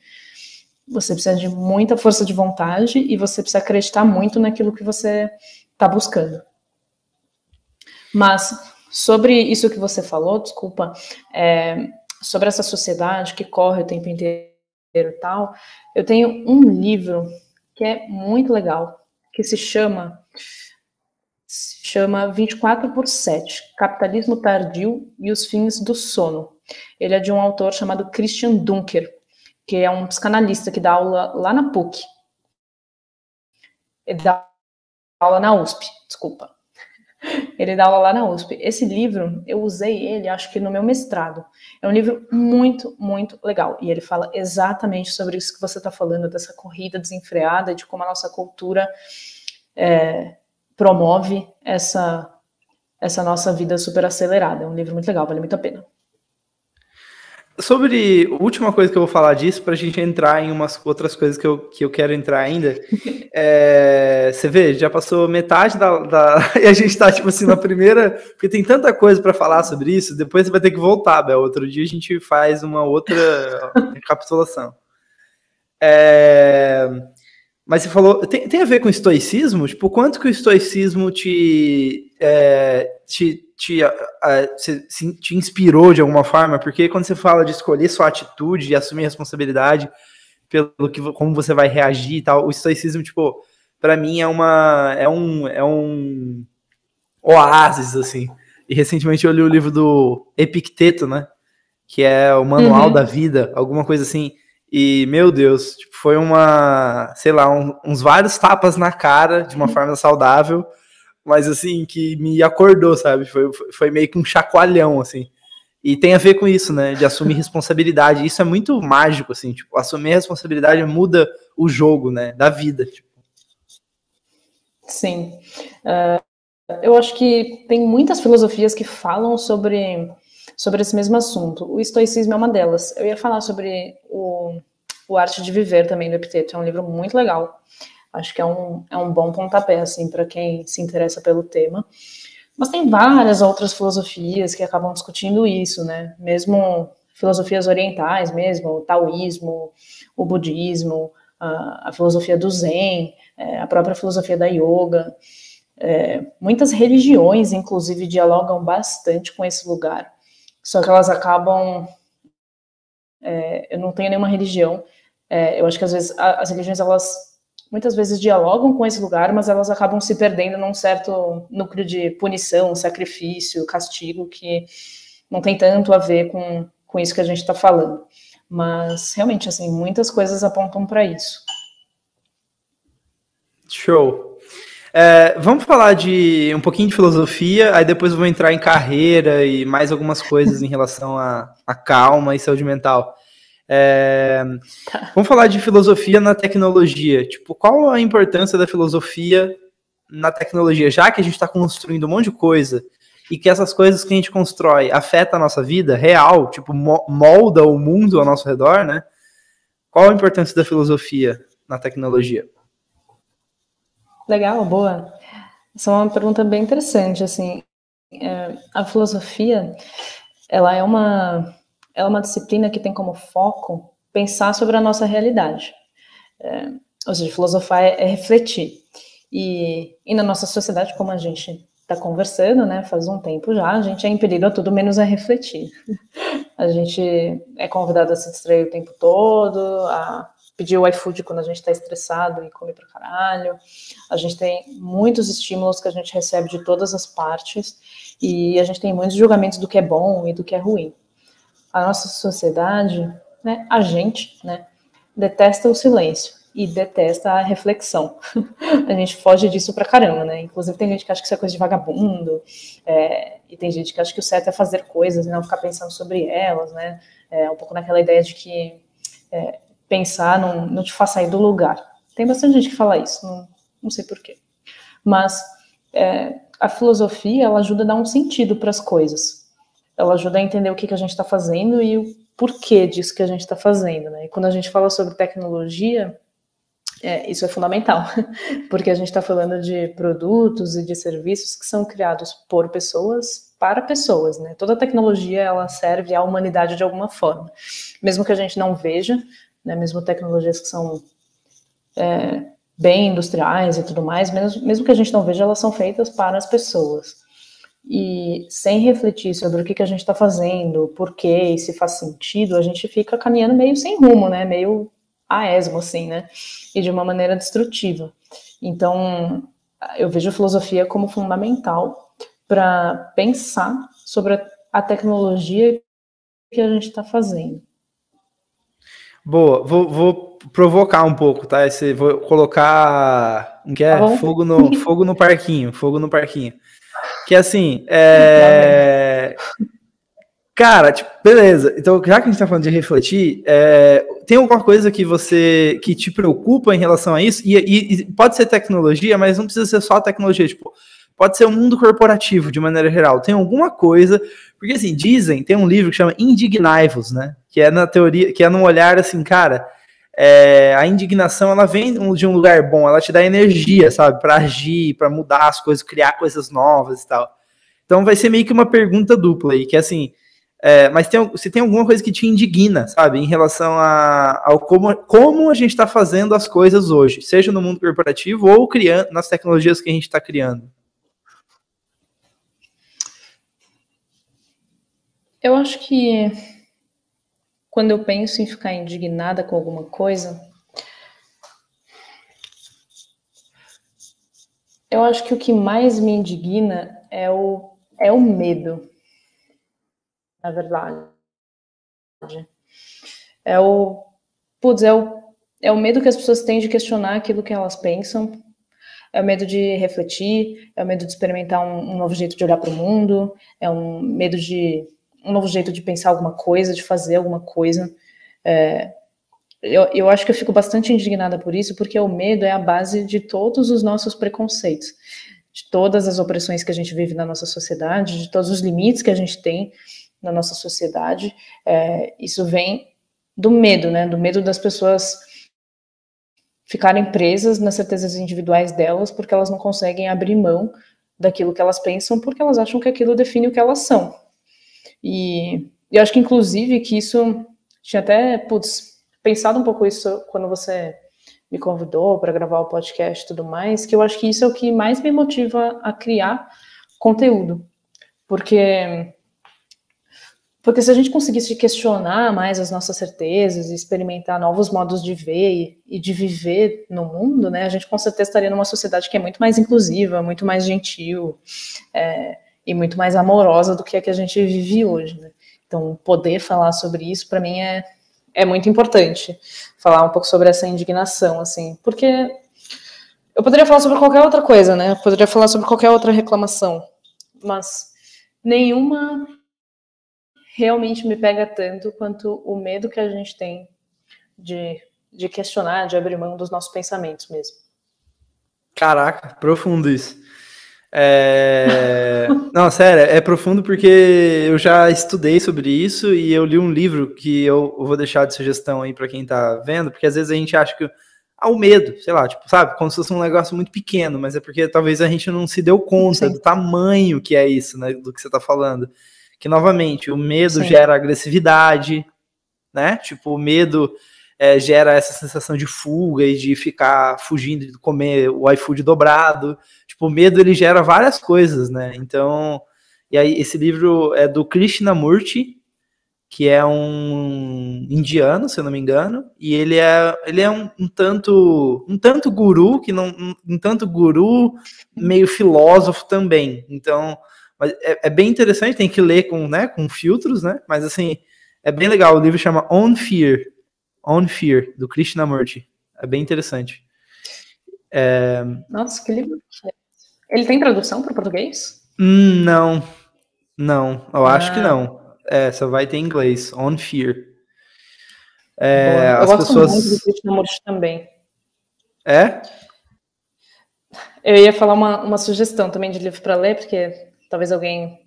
Você precisa de muita força de vontade e você precisa acreditar muito naquilo que você está buscando. Mas sobre isso que você falou, desculpa, é, sobre essa sociedade que corre o tempo inteiro e tal, eu tenho um livro que é muito legal, que se chama se chama 24 por 7, Capitalismo Tardio e os Fins do Sono. Ele é de um autor chamado Christian Dunker, que é um psicanalista que dá aula lá na PUC. Ele dá aula na USP, desculpa. Ele dá aula lá na USP. Esse livro, eu usei ele, acho que no meu mestrado. É um livro muito, muito legal. E ele fala exatamente sobre isso que você está falando, dessa corrida desenfreada, de como a nossa cultura é, promove essa, essa nossa vida super acelerada. É um livro muito legal, vale muito a pena. Sobre a última coisa que eu vou falar disso, para a gente entrar em umas outras coisas que eu, que eu quero entrar ainda. É, você vê, já passou metade da, da. E a gente está, tipo assim, na primeira. Porque tem tanta coisa para falar sobre isso, depois você vai ter que voltar, Bel. Outro dia a gente faz uma outra recapitulação. É, mas você falou, tem, tem a ver com estoicismo? Tipo, quanto que o estoicismo te, é, te, te, a, a, te, te inspirou de alguma forma? Porque quando você fala de escolher sua atitude e assumir responsabilidade pelo que, como você vai reagir e tal, o estoicismo, tipo, para mim é uma, é um, é um, oásis, assim. E recentemente eu li o livro do Epicteto, né? Que é o manual uhum. da vida, alguma coisa assim. E, meu Deus, tipo, foi uma, sei lá, um, uns vários tapas na cara de uma uhum. forma saudável, mas assim, que me acordou, sabe? Foi, foi meio que um chacoalhão, assim. E tem a ver com isso, né? De assumir responsabilidade. Isso é muito mágico, assim, tipo, assumir responsabilidade muda o jogo, né? Da vida. Tipo. Sim. Uh, eu acho que tem muitas filosofias que falam sobre, sobre esse mesmo assunto. O estoicismo é uma delas. Eu ia falar sobre o, o Arte de Viver também do Epiteto. É um livro muito legal. Acho que é um, é um bom pontapé, assim, para quem se interessa pelo tema. Mas tem várias outras filosofias que acabam discutindo isso, né? Mesmo filosofias orientais, mesmo o taoísmo, o budismo, a, a filosofia do Zen, é, a própria filosofia da yoga. É, muitas religiões, inclusive, dialogam bastante com esse lugar. Só que elas acabam. É, eu não tenho nenhuma religião. É, eu acho que às vezes as religiões elas muitas vezes dialogam com esse lugar, mas elas acabam se perdendo num certo núcleo de punição, sacrifício, castigo, que não tem tanto a ver com, com isso que a gente está falando. Mas, realmente, assim, muitas coisas apontam para isso. Show. É, vamos falar de um pouquinho de filosofia, aí depois eu vou entrar em carreira e mais algumas coisas em relação a calma e saúde mental. É. Vamos falar de filosofia na tecnologia. Tipo, qual a importância da filosofia na tecnologia? Já que a gente está construindo um monte de coisa e que essas coisas que a gente constrói afetam a nossa vida real, tipo, molda o mundo ao nosso redor, né? Qual a importância da filosofia na tecnologia? Legal, boa. Essa é uma pergunta bem interessante, assim. É, a filosofia, ela é uma é uma disciplina que tem como foco pensar sobre a nossa realidade. É, ou seja, filosofar é, é refletir. E, e, na nossa sociedade, como a gente está conversando, né, faz um tempo já, a gente é impedido a tudo menos a refletir. A gente é convidado a se distrair o tempo todo, a pedir o iFood quando a gente está estressado e come pra caralho. A gente tem muitos estímulos que a gente recebe de todas as partes e a gente tem muitos julgamentos do que é bom e do que é ruim a nossa sociedade, né, a gente, né, detesta o silêncio e detesta a reflexão. a gente foge disso pra caramba, né? Inclusive tem gente que acha que isso é coisa de vagabundo, é, e tem gente que acha que o certo é fazer coisas e não ficar pensando sobre elas, né? É um pouco naquela ideia de que é, pensar não, não te faz sair do lugar. Tem bastante gente que fala isso, não, não sei porquê. Mas é, a filosofia, ela ajuda a dar um sentido para as coisas ela ajuda a entender o que, que a gente está fazendo e o porquê disso que a gente está fazendo, né? E quando a gente fala sobre tecnologia, é, isso é fundamental, porque a gente está falando de produtos e de serviços que são criados por pessoas para pessoas, né? Toda tecnologia ela serve à humanidade de alguma forma, mesmo que a gente não veja, né? Mesmo tecnologias que são é, bem industriais e tudo mais, mesmo, mesmo que a gente não veja, elas são feitas para as pessoas e sem refletir sobre o que, que a gente está fazendo, por quê, e se faz sentido, a gente fica caminhando meio sem rumo, né? Meio a esmo, assim, né? E de uma maneira destrutiva. Então, eu vejo a filosofia como fundamental para pensar sobre a tecnologia que a gente está fazendo. Boa, vou, vou, provocar um pouco, tá? Esse, vou colocar um que é tá fogo no fogo no parquinho, fogo no parquinho. Que assim, é... Cara, tipo, beleza. Então, já que a gente tá falando de refletir, é... tem alguma coisa que você que te preocupa em relação a isso? E, e, e, pode ser tecnologia, mas não precisa ser só tecnologia, tipo, pode ser o um mundo corporativo de maneira geral. Tem alguma coisa, porque assim, dizem, tem um livro que chama Indignai-vos, né? Que é na teoria, que é num olhar assim, cara, é, a indignação ela vem de um lugar bom, ela te dá energia, sabe, para agir, para mudar as coisas, criar coisas novas e tal. Então vai ser meio que uma pergunta dupla aí, que é assim, é, mas tem, se tem alguma coisa que te indigna, sabe, em relação a, ao como, como a gente está fazendo as coisas hoje, seja no mundo corporativo ou criando nas tecnologias que a gente está criando. Eu acho que quando eu penso em ficar indignada com alguma coisa, eu acho que o que mais me indigna é o, é o medo, na verdade. É o, putz, é o, é o medo que as pessoas têm de questionar aquilo que elas pensam, é o medo de refletir, é o medo de experimentar um, um novo jeito de olhar para o mundo, é um medo de um novo jeito de pensar alguma coisa, de fazer alguma coisa. É, eu, eu acho que eu fico bastante indignada por isso, porque o medo é a base de todos os nossos preconceitos, de todas as opressões que a gente vive na nossa sociedade, de todos os limites que a gente tem na nossa sociedade. É, isso vem do medo, né? Do medo das pessoas ficarem presas nas certezas individuais delas, porque elas não conseguem abrir mão daquilo que elas pensam, porque elas acham que aquilo define o que elas são. E eu acho que, inclusive, que isso tinha até, putz, pensado um pouco isso quando você me convidou para gravar o podcast e tudo mais, que eu acho que isso é o que mais me motiva a criar conteúdo. Porque porque se a gente conseguisse questionar mais as nossas certezas e experimentar novos modos de ver e, de viver no mundo, né, a gente com certeza estaria numa sociedade que é muito mais inclusiva, muito mais gentil é, e muito mais amorosa do que a que a gente vive hoje. Né? Então, poder falar sobre isso, para mim, é, é muito importante. Falar um pouco sobre essa indignação, assim, porque eu poderia falar sobre qualquer outra coisa, né? Eu poderia falar sobre qualquer outra reclamação, mas nenhuma realmente me pega tanto quanto o medo que a gente tem de, de questionar, de abrir mão dos nossos pensamentos mesmo. Caraca, profundo isso. É... Não, sério, é profundo porque eu já estudei sobre isso e eu li um livro que eu vou deixar de sugestão aí para quem tá vendo, porque às vezes a gente acha que ah, o medo, sei lá, tipo, sabe, como se fosse um negócio muito pequeno, mas é porque talvez a gente não se deu conta Sim. do tamanho que é isso, né, do que você tá falando que novamente o medo Sim. gera agressividade, né? Tipo, o medo é, gera essa sensação de fuga e de ficar fugindo de comer o iFood dobrado. Tipo, o medo ele gera várias coisas, né? Então, e aí esse livro é do Krishnamurti, que é um indiano, se eu não me engano, e ele é, ele é um, um tanto um tanto guru, que não um, tanto guru meio filósofo também. Então, é, é, bem interessante, tem que ler com, né, com filtros, né? Mas assim, é bem legal. O livro chama On Fear. On Fear, do Krishnamurti. É bem interessante. É... Nossa, que livro. Ele tem tradução para o português? Hum, não. Não, eu ah. acho que ah. não. É, só vai ter em inglês. On Fear. É, eu as gosto pessoas... muito do Krishnamurti também. É? Eu ia falar uma, uma sugestão também de livro para ler, porque talvez alguém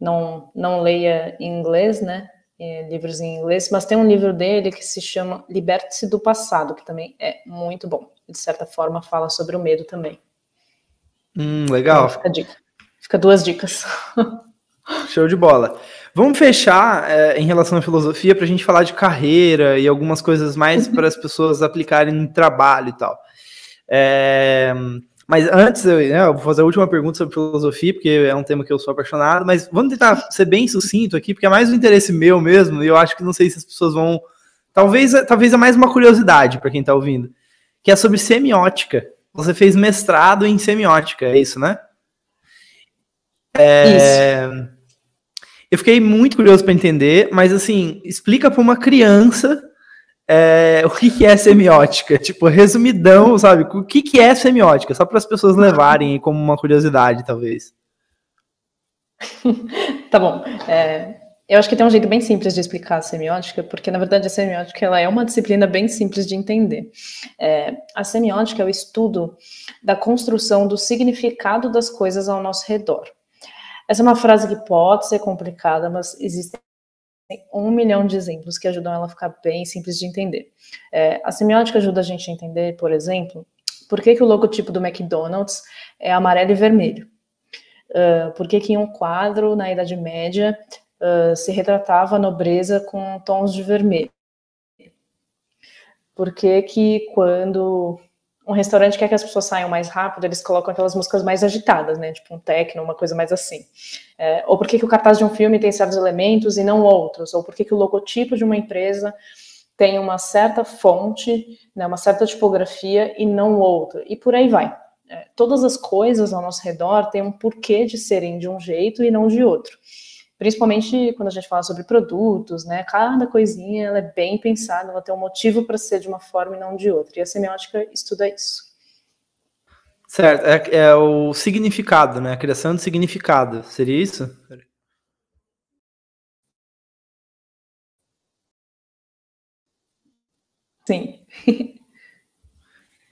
não, não leia em inglês, né? É, livros em inglês, mas tem um livro dele que se chama Liberte-se do Passado, que também é muito bom. De certa forma, fala sobre o medo também. Hum, legal. Então, fica, fica, duas dicas. Show de bola. Vamos fechar é, em relação à filosofia para a gente falar de carreira e algumas coisas mais para as pessoas aplicarem no trabalho e tal. É, mas antes, eu, né, eu, vou fazer a última pergunta sobre filosofia, porque é um tema que eu sou apaixonado, mas vamos tentar ser bem sucinto aqui, porque é mais um interesse meu mesmo, e eu acho que não sei se as pessoas vão. Talvez, talvez é mais uma curiosidade para quem está ouvindo, que é sobre semiótica. Você fez mestrado em semiótica, é isso, né? É... Isso. Eu fiquei muito curioso para entender, mas assim, explica para uma criança é, o que, que, é semiótica? Tipo, resumidão, sabe? O que, que é semiótica? Só para as pessoas levarem como uma curiosidade, talvez. tá bom. É, eu acho que tem um jeito bem simples de explicar a semiótica, porque na verdade a semiótica ela é uma disciplina bem simples de entender. É, a semiótica é o estudo da construção do significado das coisas ao nosso redor. Essa é uma frase que pode ser complicada, mas existem um milhão de exemplos que ajudam ela a ficar bem simples de entender. É, a semiótica ajuda a gente a entender, por exemplo, por que, que o logotipo do McDonald's é amarelo e vermelho. Uh, por que, que em um quadro, na Idade Média, uh, se retratava a nobreza com tons de vermelho. Por que, que quando um restaurante quer que as pessoas saiam mais rápido, eles colocam aquelas músicas mais agitadas, né? Tipo um techno, uma coisa mais assim. É, ou por que, que o cartaz de um filme tem certos elementos e não outros? Ou por que, que o logotipo de uma empresa tem uma certa fonte, né, uma certa tipografia e não outra? E por aí vai. é, todas as coisas ao nosso redor têm um porquê de serem de um jeito e não de outro. Principalmente quando a gente fala sobre produtos, né? Cada coisinha ela é bem pensada, ela tem um motivo para ser de uma forma e não de outra. E a semiótica estuda isso. Certo, é, é o significado, né? A criação de significado. Seria isso? Sim.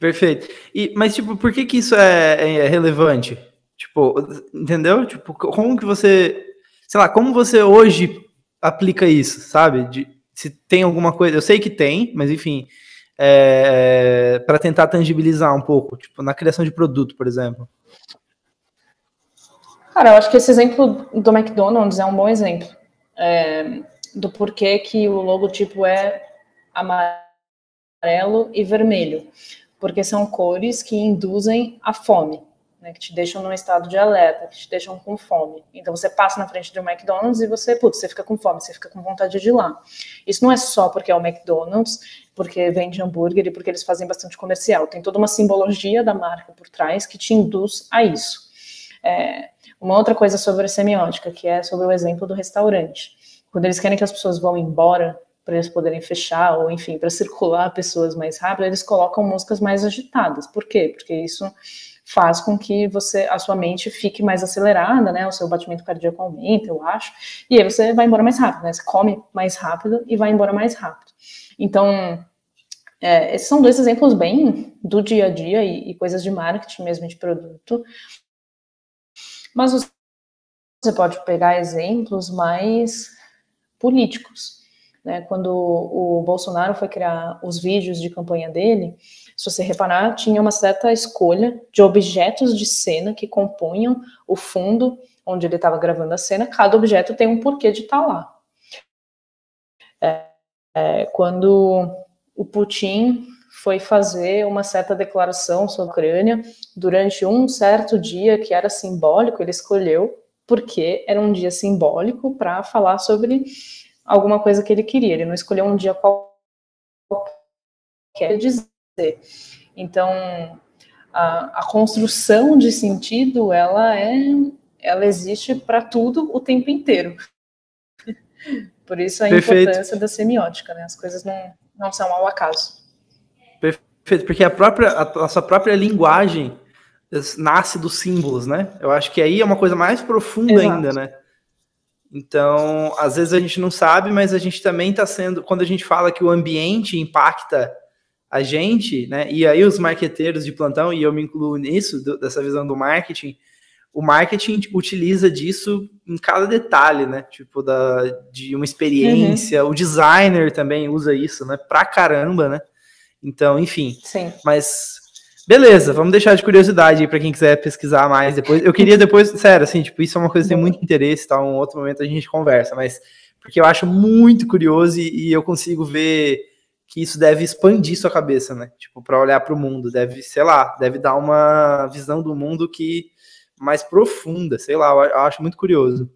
Perfeito. E, mas, tipo, por que que isso é, é, relevante? Tipo, entendeu? Tipo, como que você, sei lá, como você hoje aplica isso, sabe? De, se tem alguma coisa, eu sei que tem, mas enfim, é, para tentar tangibilizar um pouco, tipo, na criação de produto, por exemplo. Cara, eu acho que esse exemplo do McDonald's é um bom exemplo é, do porquê que o logotipo é amarelo e vermelho, porque são cores que induzem a fome, né, que te deixam num estado de alerta, que te deixam com fome. Então você passa na frente de um McDonald's e você, putz, você fica com fome, você fica com vontade de ir lá. Isso não é só porque é o McDonald's, porque vende hambúrguer e porque eles fazem bastante comercial. Tem toda uma simbologia da marca por trás que te induz a isso. É, uma outra coisa sobre a semiótica, que é sobre o exemplo do restaurante. Quando eles querem que as pessoas vão embora para eles poderem fechar, ou enfim, para circular pessoas mais rápido, eles colocam músicas mais agitadas. Por quê? Porque isso faz com que você a sua mente fique mais acelerada, né? O seu batimento cardíaco aumenta, eu acho, e aí você vai embora mais rápido, né? Você come mais rápido e vai embora mais rápido. Então, é, esses são dois exemplos bem do dia a dia e, e coisas de marketing mesmo de produto. Mas você pode pegar exemplos mais políticos. Né? Quando o Bolsonaro foi criar os vídeos de campanha dele, se você reparar, tinha uma certa escolha de objetos de cena que compunham o fundo onde ele estava gravando a cena. Cada objeto tem um porquê de estar tá lá. É, é, quando o Putin foi fazer uma certa declaração sobre a Ucrânia durante um certo dia que era simbólico, ele escolheu porque era um dia simbólico para falar sobre alguma coisa que ele queria. Ele não escolheu um dia qualquer dizer. Então, a, a construção de sentido, ela é, ela existe para tudo o tempo inteiro. Por isso a Perfeito. importância da semiótica, né? As coisas não, não são ao acaso. Perfeito, porque a própria a, a sua própria linguagem nasce dos símbolos, né? Eu acho que aí é uma coisa mais profunda Exato. ainda, né? Então, às vezes a gente não sabe, mas a gente também está sendo. Quando a gente fala que o ambiente impacta a gente, né? E aí os marqueteiros de plantão, e eu me incluo nisso, do, dessa visão do marketing, o marketing utiliza disso em cada detalhe, né? Tipo, da, de uma experiência. Uhum. O designer também usa isso, né? Pra caramba, né? Então, enfim. Sim. Mas Beleza, vamos deixar de curiosidade aí para quem quiser pesquisar mais depois. Eu queria depois, sério, assim, tipo, isso é uma coisa que tem muito interesse, tá? Um outro momento a gente conversa, mas porque eu acho muito curioso e, e eu consigo ver que isso deve expandir sua cabeça, né? Tipo, para olhar para o mundo, deve, sei lá, deve dar uma visão do mundo que mais profunda, sei lá, eu acho muito curioso.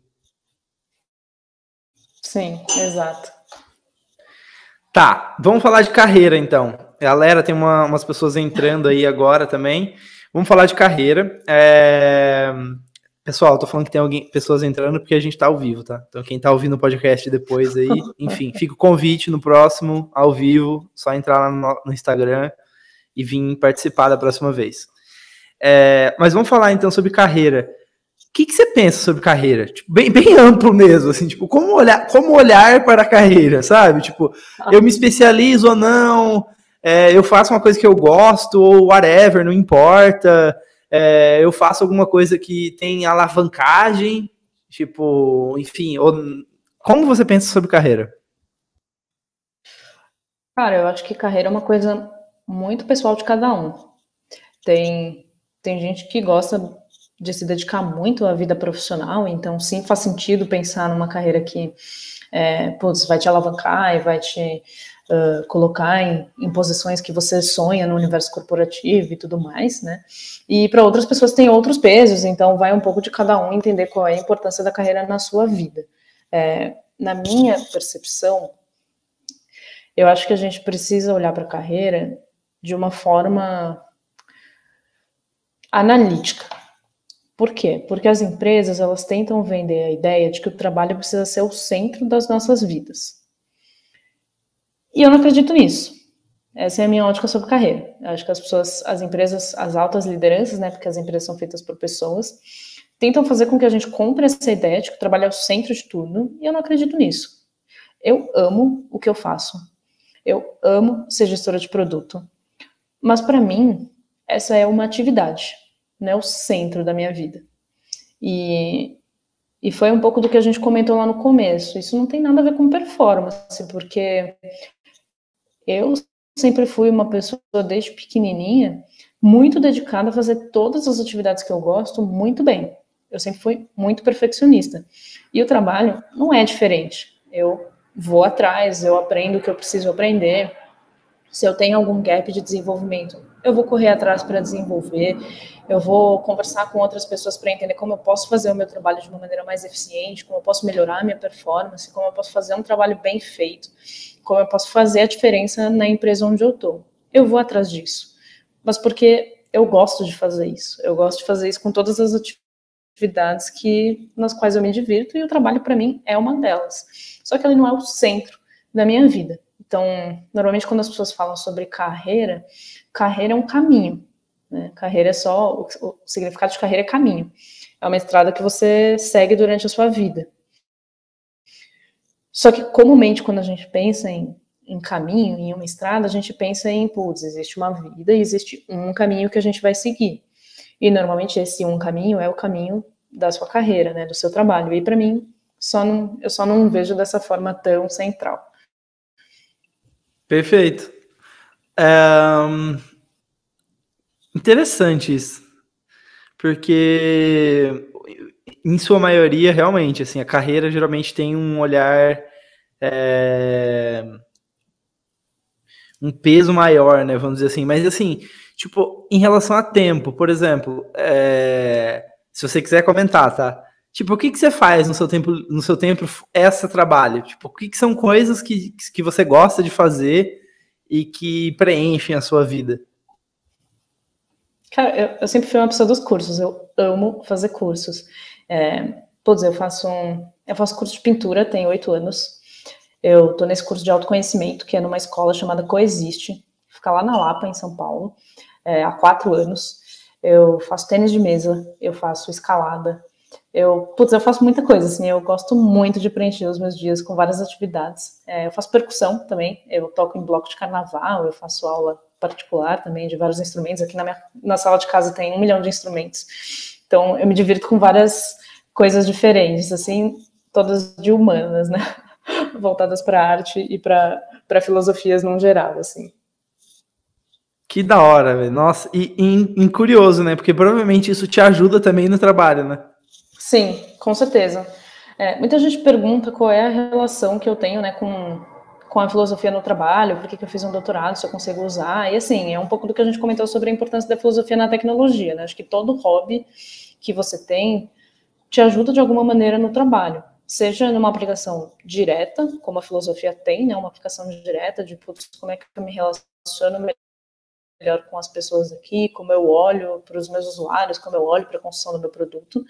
Sim, exato. Tá, vamos falar de carreira então. Galera, tem uma, umas pessoas entrando aí agora também. Vamos falar de carreira. É... Pessoal, tô falando que tem alguém, pessoas entrando porque a gente tá ao vivo, tá? Então quem tá ouvindo o podcast depois aí, enfim, fica o convite no próximo, ao vivo, só entrar lá no, no Instagram e vir participar da próxima vez. É... Mas vamos falar então sobre carreira. O que, que você pensa sobre carreira? Tipo, bem, bem amplo mesmo, assim, tipo, como olhar, como olhar para a carreira, sabe? Tipo, eu me especializo ou não, é, eu faço uma coisa que eu gosto, ou whatever, não importa. É, eu faço alguma coisa que tem alavancagem, tipo, enfim, ou, como você pensa sobre carreira? Cara, eu acho que carreira é uma coisa muito pessoal de cada um. Tem, tem gente que gosta de se dedicar muito à vida profissional, então sim faz sentido pensar numa carreira que é, putz, vai te alavancar e vai te uh, colocar em, em, posições que você sonha no universo corporativo e tudo mais, né? E para outras pessoas tem outros pesos, então vai um pouco de cada um entender qual é a importância da carreira na sua vida. É, na minha percepção, eu acho que a gente precisa olhar para a carreira de uma forma analítica. Por quê? Porque as empresas elas tentam vender a ideia de que o trabalho precisa ser o centro das nossas vidas. E eu não acredito nisso. Essa é a minha ótica sobre carreira. Eu acho que as pessoas, as empresas, as altas lideranças, né, porque as empresas são feitas por pessoas, tentam fazer com que a gente compre essa ideia de que o trabalho é o centro de tudo, e eu não acredito nisso. Eu amo o que eu faço. Eu amo ser gestora de produto. Mas para mim, essa é uma atividade né, o centro da minha vida. E, e foi um pouco do que a gente comentou lá no começo. Isso não tem nada a ver com performance, porque eu sempre fui uma pessoa desde pequenininha muito dedicada a fazer todas as atividades que eu gosto muito bem. Eu sempre fui muito perfeccionista. E o trabalho não é diferente. Eu vou atrás, eu aprendo o que eu preciso aprender. Se eu tenho algum gap de desenvolvimento, eu vou correr atrás para desenvolver eu vou conversar com outras pessoas para entender como eu posso fazer o meu trabalho de uma maneira mais eficiente, como eu posso melhorar a minha performance, como eu posso fazer um trabalho bem feito, como eu posso fazer a diferença na empresa onde eu estou. Eu vou atrás disso, mas porque eu gosto de fazer isso. Eu gosto de fazer isso com todas as atividades que nas quais eu me divirto e o trabalho para mim é uma delas. Só que ele não é o centro da minha vida. Então, normalmente quando as pessoas falam sobre carreira, carreira é um caminho. Né? Carreira é só, o, significado de carreira é caminho. É uma estrada que você segue durante a sua vida. Só que comumente quando a gente pensa em, em caminho, em uma estrada, a gente pensa em, putz, existe uma vida e existe um caminho que a gente vai seguir. E normalmente esse um caminho é o caminho da sua carreira, né, do seu trabalho. E para mim, só não, eu só não vejo dessa forma tão central. Perfeito. Interessante isso. Porque, em sua maioria, realmente, assim, a carreira geralmente tem um olhar. É, um peso maior, né? Vamos dizer assim. Mas, assim, tipo, em relação a tempo, por exemplo, é, se você quiser comentar, tá? Tipo, o que, que você faz no seu tempo, no seu tempo essa trabalho? Tipo, o que, que são coisas que, que você gosta de fazer e que preenchem a sua vida? Cara, eu, eu, sempre fui uma pessoa dos cursos, eu amo fazer cursos. É, putz, eu faço um, eu faço curso de pintura, tenho oito anos. Eu tô nesse curso de autoconhecimento, que é numa escola chamada Coexiste, fica lá na Lapa, em São Paulo, é, há quatro anos. Eu faço tênis de mesa, eu faço escalada, eu, putz, eu faço muita coisa, assim, eu gosto muito de preencher os meus dias com várias atividades. É, eu faço percussão também, eu toco em bloco de carnaval, eu faço aula particular também de vários instrumentos. Aqui na minha na sala de casa tem um milhão de instrumentos. Então eu me divirto com várias coisas diferentes, assim, todas de humanas, né? Voltadas para arte e para filosofias no geral, assim. Que da hora, velho. Nossa, e, e, e, curioso, né? Porque provavelmente isso te ajuda também no trabalho, né? Sim, com certeza. É, muita gente pergunta qual é a relação que eu tenho, né, com com a filosofia no trabalho, por que, eu fiz um doutorado, se eu consigo usar, e assim, é um pouco do que a gente comentou sobre a importância da filosofia na tecnologia, né? Acho que todo hobby que você tem te ajuda de alguma maneira no trabalho, seja numa aplicação direta, como a filosofia tem, né? Uma aplicação direta de, putz, como é que eu me relaciono melhor com as pessoas aqui, como eu olho para os meus usuários, como eu olho para a construção do meu produto,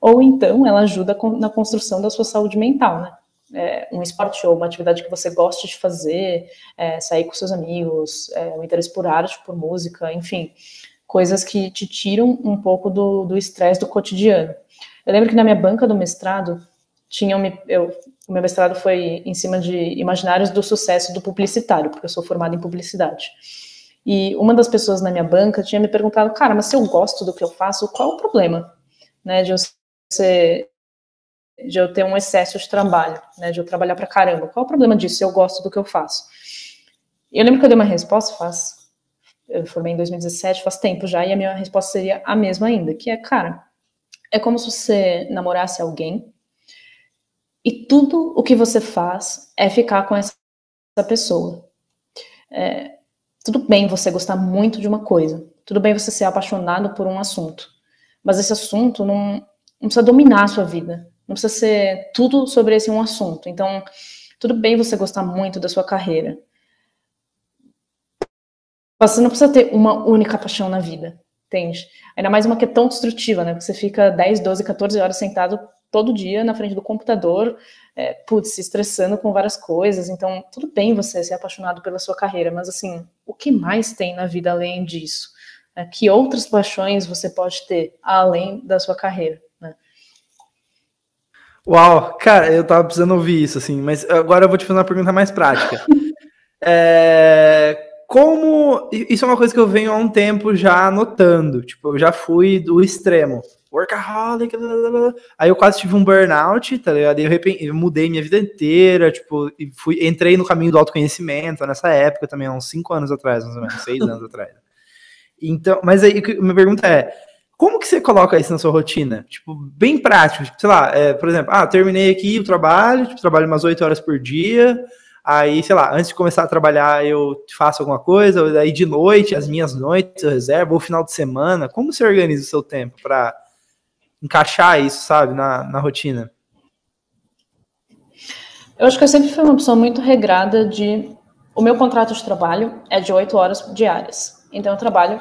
ou então ela ajuda na construção da sua saúde mental, né? é, um esporte ou uma atividade que você goste de fazer, é, sair com seus amigos, é, um interesse por arte, por música, enfim, coisas que te tiram um pouco do estresse do, do cotidiano. Eu lembro que na minha banca do mestrado, tinha eu, o meu mestrado foi em cima de imaginários do sucesso do publicitário, porque eu sou formada em publicidade. E uma das pessoas na minha banca tinha me perguntado, cara, mas se eu gosto do que eu faço, qual o problema? Né, de eu ser de eu ter um excesso de trabalho, né, de eu trabalhar pra caramba. Qual é o problema disso eu gosto do que eu faço? Eu lembro que eu dei uma resposta faz, eu formei em 2017, faz tempo já, e a minha resposta seria a mesma ainda, que é, cara, é como se você namorasse alguém e tudo o que você faz é ficar com essa pessoa. É, tudo bem você gostar muito de uma coisa, tudo bem você ser apaixonado por um assunto, mas esse assunto não, não precisa dominar a sua vida. Não precisa ser tudo sobre esse um assunto. Então, tudo bem você gostar muito da sua carreira. Você não precisa ter uma única paixão na vida. entende? Ainda mais uma que é tão destrutiva, né? Porque você fica 10, 12, 14 horas sentado todo dia na frente do computador, é, putz, se estressando com várias coisas. Então, tudo bem você ser apaixonado pela sua carreira, mas assim, o que mais tem na vida além disso? É, que outras paixões você pode ter além da sua carreira? Uau, cara, eu tava precisando ouvir isso, assim, mas agora eu vou te fazer uma pergunta mais prática. é, como. Isso é uma coisa que eu venho há um tempo já notando. Tipo, eu já fui do extremo. Workaholic, blá, blá, blá. aí eu quase tive um burnout, tá ligado? Eu, eu mudei minha vida inteira, tipo, e fui, entrei no caminho do autoconhecimento nessa época também, há uns 5 anos atrás, mais ou menos, 6 anos atrás. Então, mas aí minha pergunta é: como que você coloca isso na sua rotina? Tipo, bem prático, tipo, sei lá, é, por exemplo, ah, terminei aqui o trabalho, tipo, trabalho umas 8 horas por dia, Aí, sei lá, antes de começar a trabalhar, eu faço alguma coisa, aí de noite, as minhas noites eu reservo, ou final de semana. Como você organiza o seu tempo para encaixar isso, sabe, na, na rotina? Eu acho que eu sempre fui uma pessoa muito regrada de. O meu contrato de trabalho é de oito horas diárias. Então eu trabalho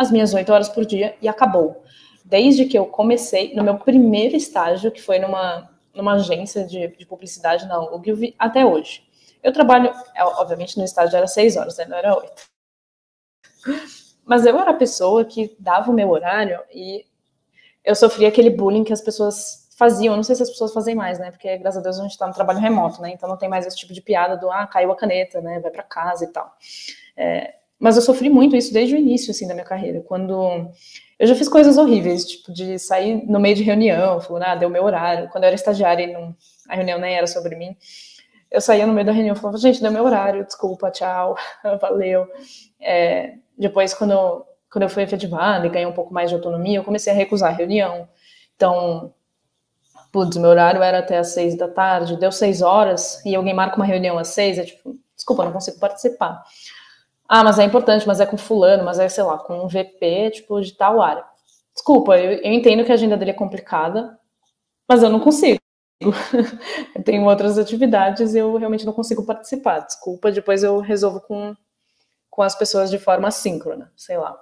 as minhas oito horas por dia e acabou. Desde que eu comecei, no meu primeiro estágio, que foi numa, numa agência de, de publicidade na UGV, até hoje. Eu trabalho, é, obviamente, no estágio era seis horas, né? não era oito. Mas eu era a pessoa que dava o meu horário e eu sofria aquele bullying que as pessoas faziam. Não sei se as pessoas fazem mais, né? Porque, graças a Deus, a gente está no trabalho remoto, né? Então não tem mais esse tipo de piada do, ah, caiu a caneta, né? Vai para casa e tal. É, mas eu sofri muito isso desde o início, assim, da minha carreira. Quando eu já fiz coisas horríveis, tipo, de sair no meio de reunião, falando, ah, deu meu horário. Quando eu era estagiária e não, a reunião nem era sobre mim eu saía no meio da reunião e falava, gente, deu meu horário, desculpa, tchau, valeu. É, depois, quando eu, quando eu fui efetivada e ganhei um pouco mais de autonomia, eu comecei a recusar a reunião. Então, putz, meu horário era até às seis da tarde, deu seis horas, e alguém marca uma reunião às seis, é tipo, desculpa, não consigo participar. Ah, mas é importante, mas é com fulano, mas é, sei lá, com um VP, tipo, de tal área. Desculpa, eu, eu entendo que a agenda dele é complicada, mas eu não consigo. eu tenho outras atividades e eu realmente não consigo participar. Desculpa, depois eu resolvo com, com as pessoas de forma assíncrona, sei lá.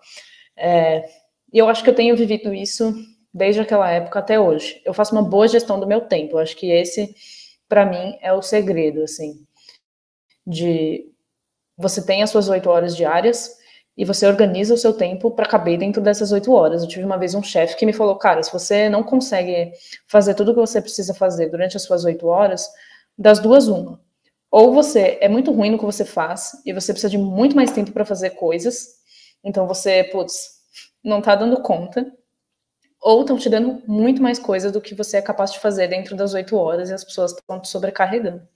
É, e eu acho que eu tenho vivido isso desde aquela época até hoje. Eu faço uma boa gestão do meu tempo. Eu acho que esse, para mim, é o segredo, assim, de você tem as suas oito horas diárias, e você organiza o seu tempo para caber dentro dessas oito horas. Eu tive uma vez um chefe que me falou, cara, se você não consegue fazer tudo o que você precisa fazer durante as suas oito horas, das duas uma. Ou você é muito ruim no que você faz e você precisa de muito mais tempo para fazer coisas, então você, putz, não está dando conta, ou estão te dando muito mais coisa do que você é capaz de fazer dentro das oito horas e as pessoas estão te sobrecarregando.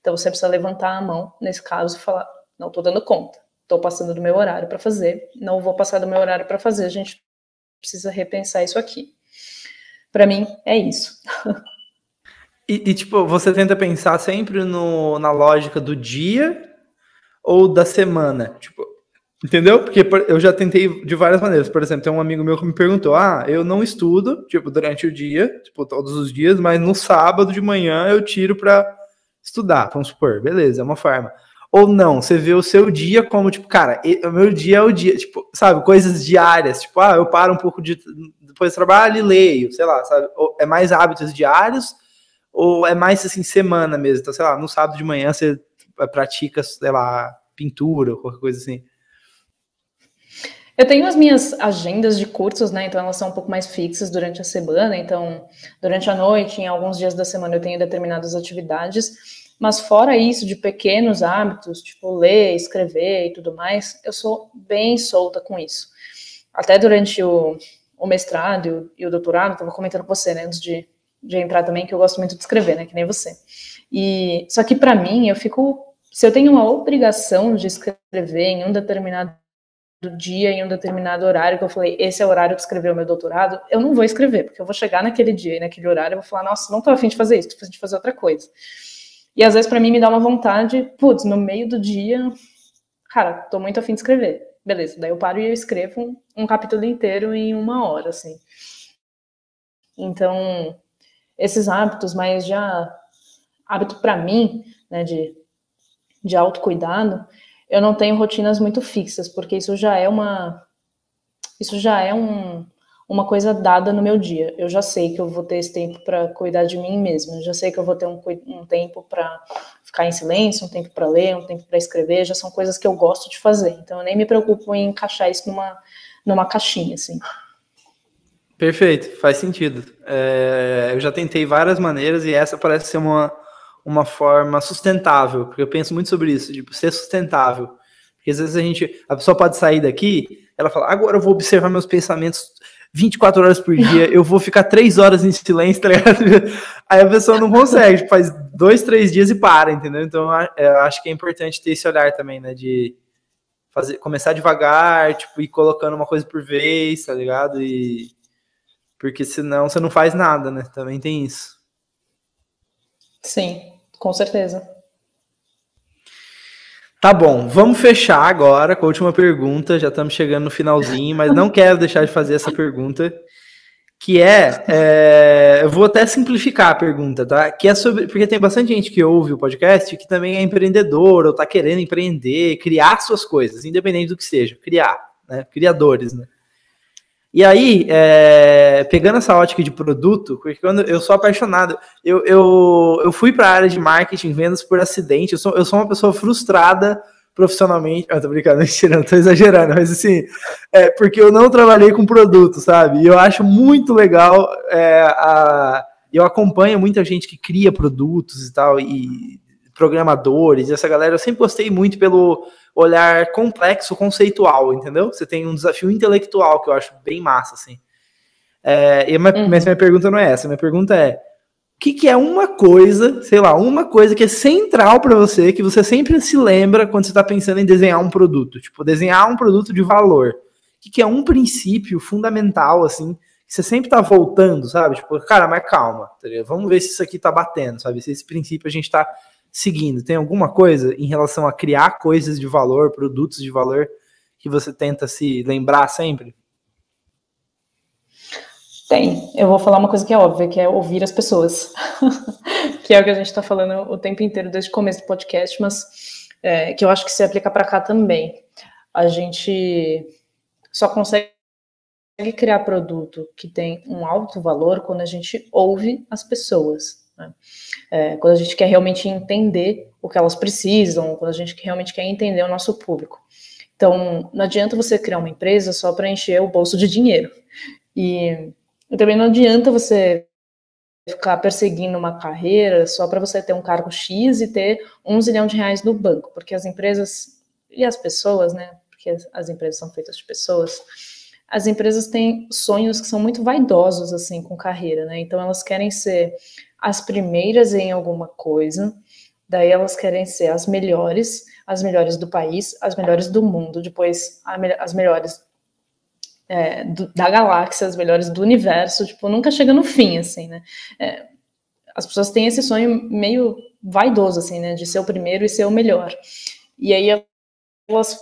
Então você precisa levantar a mão, nesse caso, e falar, não estou dando conta estou passando do meu horário para fazer, não vou passar do meu horário para fazer, a gente precisa repensar isso aqui. Para mim, é isso. E, e, tipo, você tenta pensar sempre no, na lógica do dia ou da semana? Tipo, entendeu? Porque eu já tentei de várias maneiras. Por exemplo, tem um amigo meu que me perguntou: ah, eu não estudo, tipo, durante o dia, tipo, todos os dias, mas no sábado de manhã eu tiro para estudar, vamos supor. Beleza, é uma forma. Ou não, você vê o seu dia como, tipo, cara, o meu dia é o dia, tipo, sabe, coisas diárias, tipo, ah, eu paro um pouco de, depois do trabalho e leio, sei lá, sabe? Ou é mais hábitos diários ou é mais, assim, semana mesmo? Então, sei lá, no sábado de manhã você pratica, sei lá, pintura, qualquer coisa assim. Eu tenho as minhas agendas de cursos, né? Então elas são um pouco mais fixas durante a semana. Então, durante a noite, em alguns dias da semana, eu tenho determinadas atividades. Mas fora isso, de pequenos hábitos, tipo ler, escrever e tudo mais, eu sou bem solta com isso. Até durante o, o mestrado e o, e o doutorado, estava comentando com você, né, antes de, de entrar também, que eu gosto muito de escrever, né, que nem você. E só que para mim, eu fico, se eu tenho uma obrigação de escrever em um determinado dia, em um determinado horário, que eu falei, esse é o horário de escrever o meu doutorado, eu não vou escrever, porque eu vou chegar naquele dia e naquele horário, eu vou falar, nossa, não tô afim de fazer isso, tô afim de fazer outra coisa. E às vezes para mim me dá uma vontade, putz, no meio do dia, cara, tô muito afim de escrever. Beleza, daí eu paro e eu escrevo um, um capítulo inteiro em uma hora, assim. Então, esses hábitos mais já hábito para mim, né, de, de autocuidado, eu não tenho rotinas muito fixas, porque isso já é uma isso já é um, uma coisa dada no meu dia. Eu já sei que eu vou ter esse tempo para cuidar de mim mesma. Eu já sei que eu vou ter um, um tempo para ficar em silêncio, um tempo para ler, um tempo para escrever. Já são coisas que eu gosto de fazer. Então eu nem me preocupo em encaixar isso numa, numa caixinha, assim. Perfeito, faz sentido. É, eu já tentei várias maneiras e essa parece ser uma, uma forma sustentável, porque eu penso muito sobre isso, tipo, ser sustentável. Porque às vezes a gente, a pessoa pode sair daqui, ela fala, agora eu vou observar meus pensamentos 24 horas por dia, eu vou ficar três horas em silêncio, tá ligado? Aí a pessoa não consegue, faz dois, três dias e para, entendeu? Então eu acho que é importante ter esse olhar também, né, de fazer, começar devagar, tipo, ir colocando uma coisa por vez, tá ligado? E porque senão você não faz nada, né? Também tem isso. Sim, com certeza. Tá bom, vamos fechar agora com a última pergunta. Já estamos chegando no finalzinho, mas não quero deixar de fazer essa pergunta, que é, é, eu vou até simplificar a pergunta, tá? Que é sobre, porque tem bastante gente que ouve o podcast que também é empreendedor ou está querendo empreender, criar suas coisas, independente do que seja, criar, né? Criadores, né? E aí, é, pegando essa ótica de produto, porque quando eu sou apaixonado, eu, eu, eu fui para a área de marketing, vendas por acidente, eu sou, eu sou uma pessoa frustrada profissionalmente. Ah, tô brincando, mentira, não tô exagerando, mas assim, é porque eu não trabalhei com produto, sabe? E eu acho muito legal, é, a, eu acompanho muita gente que cria produtos e tal, e programadores, essa galera, eu sempre gostei muito pelo olhar complexo, conceitual, entendeu? Você tem um desafio intelectual que eu acho bem massa, assim. É, mas, uhum. mas minha pergunta não é essa, minha pergunta é, o que, que, é uma coisa, sei lá, uma coisa que é central para você, que você sempre se lembra quando você está pensando em desenhar um produto? Tipo, desenhar um produto de valor. O que, que é um princípio fundamental, assim, que você sempre está voltando, sabe? Tipo, cara, mas calma, tá vamos ver se isso aqui está batendo, sabe? Se esse princípio a gente está seguindo? Tem alguma coisa em relação a criar coisas de valor, produtos de valor, que você tenta se lembrar sempre? Tem. Eu vou falar uma coisa que é óbvia, que é ouvir as pessoas. que é o que a gente está falando o tempo inteiro desde o começo do podcast, mas é, que eu acho que se aplica para cá também. A gente só consegue criar produto que tem um alto valor quando a gente ouve as pessoas. Né? É, quando a gente quer realmente entender o que elas precisam, quando a gente realmente quer entender o nosso público. Então, não adianta você criar uma empresa só para encher o bolso de dinheiro. E, também não adianta você ficar perseguindo uma carreira só para você ter um cargo X e ter um zilhão de reais no banco, porque as empresas e as pessoas, né? Porque as empresas são feitas de pessoas. As empresas têm sonhos que são muito vaidosos assim com carreira, né? Então elas querem ser as primeiras em alguma coisa, daí elas querem ser as melhores, as melhores do país, as melhores do mundo, depois as melhores é, do, da galáxia, as melhores do universo, tipo, nunca chega no fim, assim, né? É, as pessoas têm esse sonho meio vaidoso, assim, né, de ser o primeiro e ser o melhor. E aí elas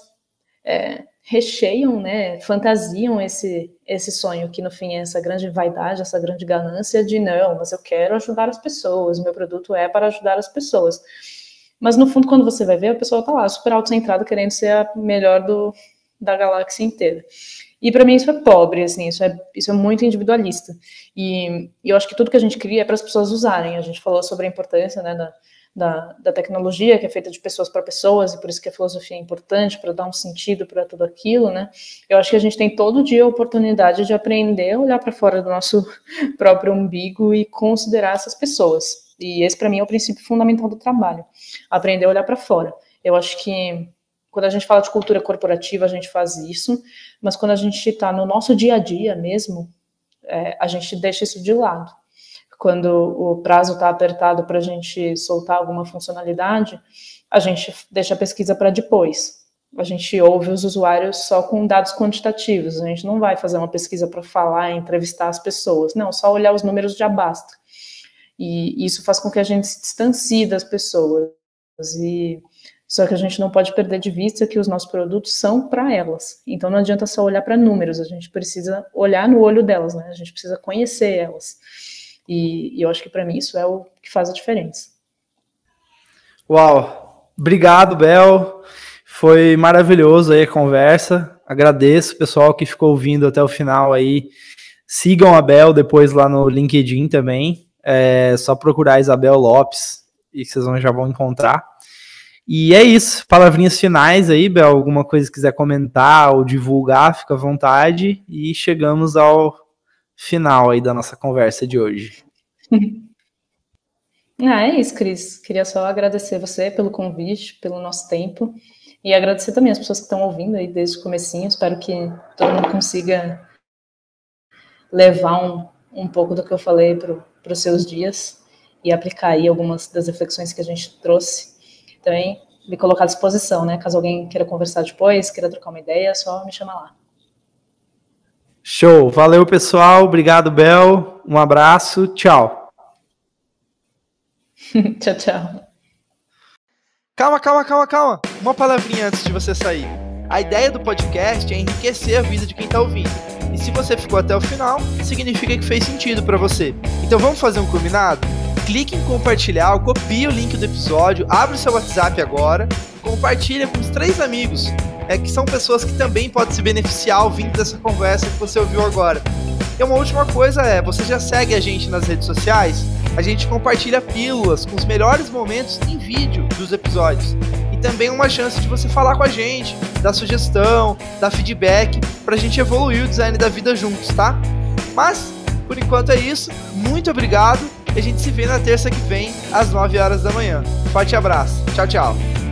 é, recheiam, né, fantasiam esse, esse sonho, que no fim é essa grande vaidade, essa grande ganância de não, mas eu quero ajudar as pessoas, meu produto é para ajudar as pessoas. Mas no fundo, quando você vai ver, a pessoa está lá, super autocentrada, querendo ser a melhor do, da galáxia inteira. E para mim isso é pobre, assim, isso é, isso é muito individualista. E, e eu acho que tudo que a gente cria é para as pessoas usarem. A gente falou sobre a importância né, da, da, da tecnologia, que é feita de pessoas para pessoas, e por isso que a filosofia é importante, para dar um sentido para tudo aquilo, né? Eu acho que a gente tem todo dia a oportunidade de aprender a olhar para fora do nosso próprio umbigo e considerar essas pessoas. E esse, para mim, é o princípio fundamental do trabalho: aprender a olhar para fora. Eu acho que quando a gente fala de cultura corporativa, a gente faz isso, mas quando a gente está no nosso dia a dia mesmo, é, a gente deixa isso de lado quando o prazo está apertado para a gente soltar alguma funcionalidade, a gente deixa a pesquisa para depois. A gente ouve os usuários só com dados quantitativos. A gente não vai fazer uma pesquisa para falar, entrevistar as pessoas. Não, só olhar os números já basta. E isso faz com que a gente se distancie das pessoas. E só que a gente não pode perder de vista que os nossos produtos são para elas. Então não adianta só olhar para números, a gente precisa olhar no olho delas, né? A gente precisa conhecer elas. E, e eu acho que para mim isso é o que faz a diferença. Uau! Obrigado, Bel. Foi maravilhoso aí a conversa. Agradeço o pessoal que ficou ouvindo até o final aí. Sigam a Bel depois lá no LinkedIn também. É só procurar Isabel Lopes e vocês vão, já vão encontrar. E é isso. Palavrinhas finais aí, Bel. Alguma coisa que quiser comentar ou divulgar, fica à vontade. E chegamos ao final aí da nossa conversa de hoje. Ah, é isso, Cris. Queria só agradecer você pelo convite, pelo nosso tempo. E agradecer também as pessoas que estão ouvindo aí desde o comecinho. Espero que todo mundo consiga levar um, um pouco do que eu falei para os seus dias e aplicar aí algumas das reflexões que a gente trouxe. Também me colocar à disposição, né? Caso alguém queira conversar depois, queira trocar uma ideia, é só me chamar lá. Show. Valeu, pessoal. Obrigado, Bel. Um abraço. Tchau. tchau, tchau. Calma, calma, calma, calma. Uma palavrinha antes de você sair. A ideia do podcast é enriquecer a vida de quem está ouvindo. E se você ficou até o final, significa que fez sentido para você. Então vamos fazer um combinado? Clique em compartilhar, copie o link do episódio, abre o seu WhatsApp agora, compartilha com os três amigos, é que são pessoas que também podem se beneficiar ouvindo dessa conversa que você ouviu agora. E uma última coisa é, você já segue a gente nas redes sociais? A gente compartilha pílulas com os melhores momentos em vídeo dos episódios. E também uma chance de você falar com a gente, dar sugestão, dar feedback, pra gente evoluir o design da vida juntos, tá? Mas, por enquanto é isso. Muito obrigado. E a gente se vê na terça que vem, às 9 horas da manhã. Forte abraço. Tchau, tchau.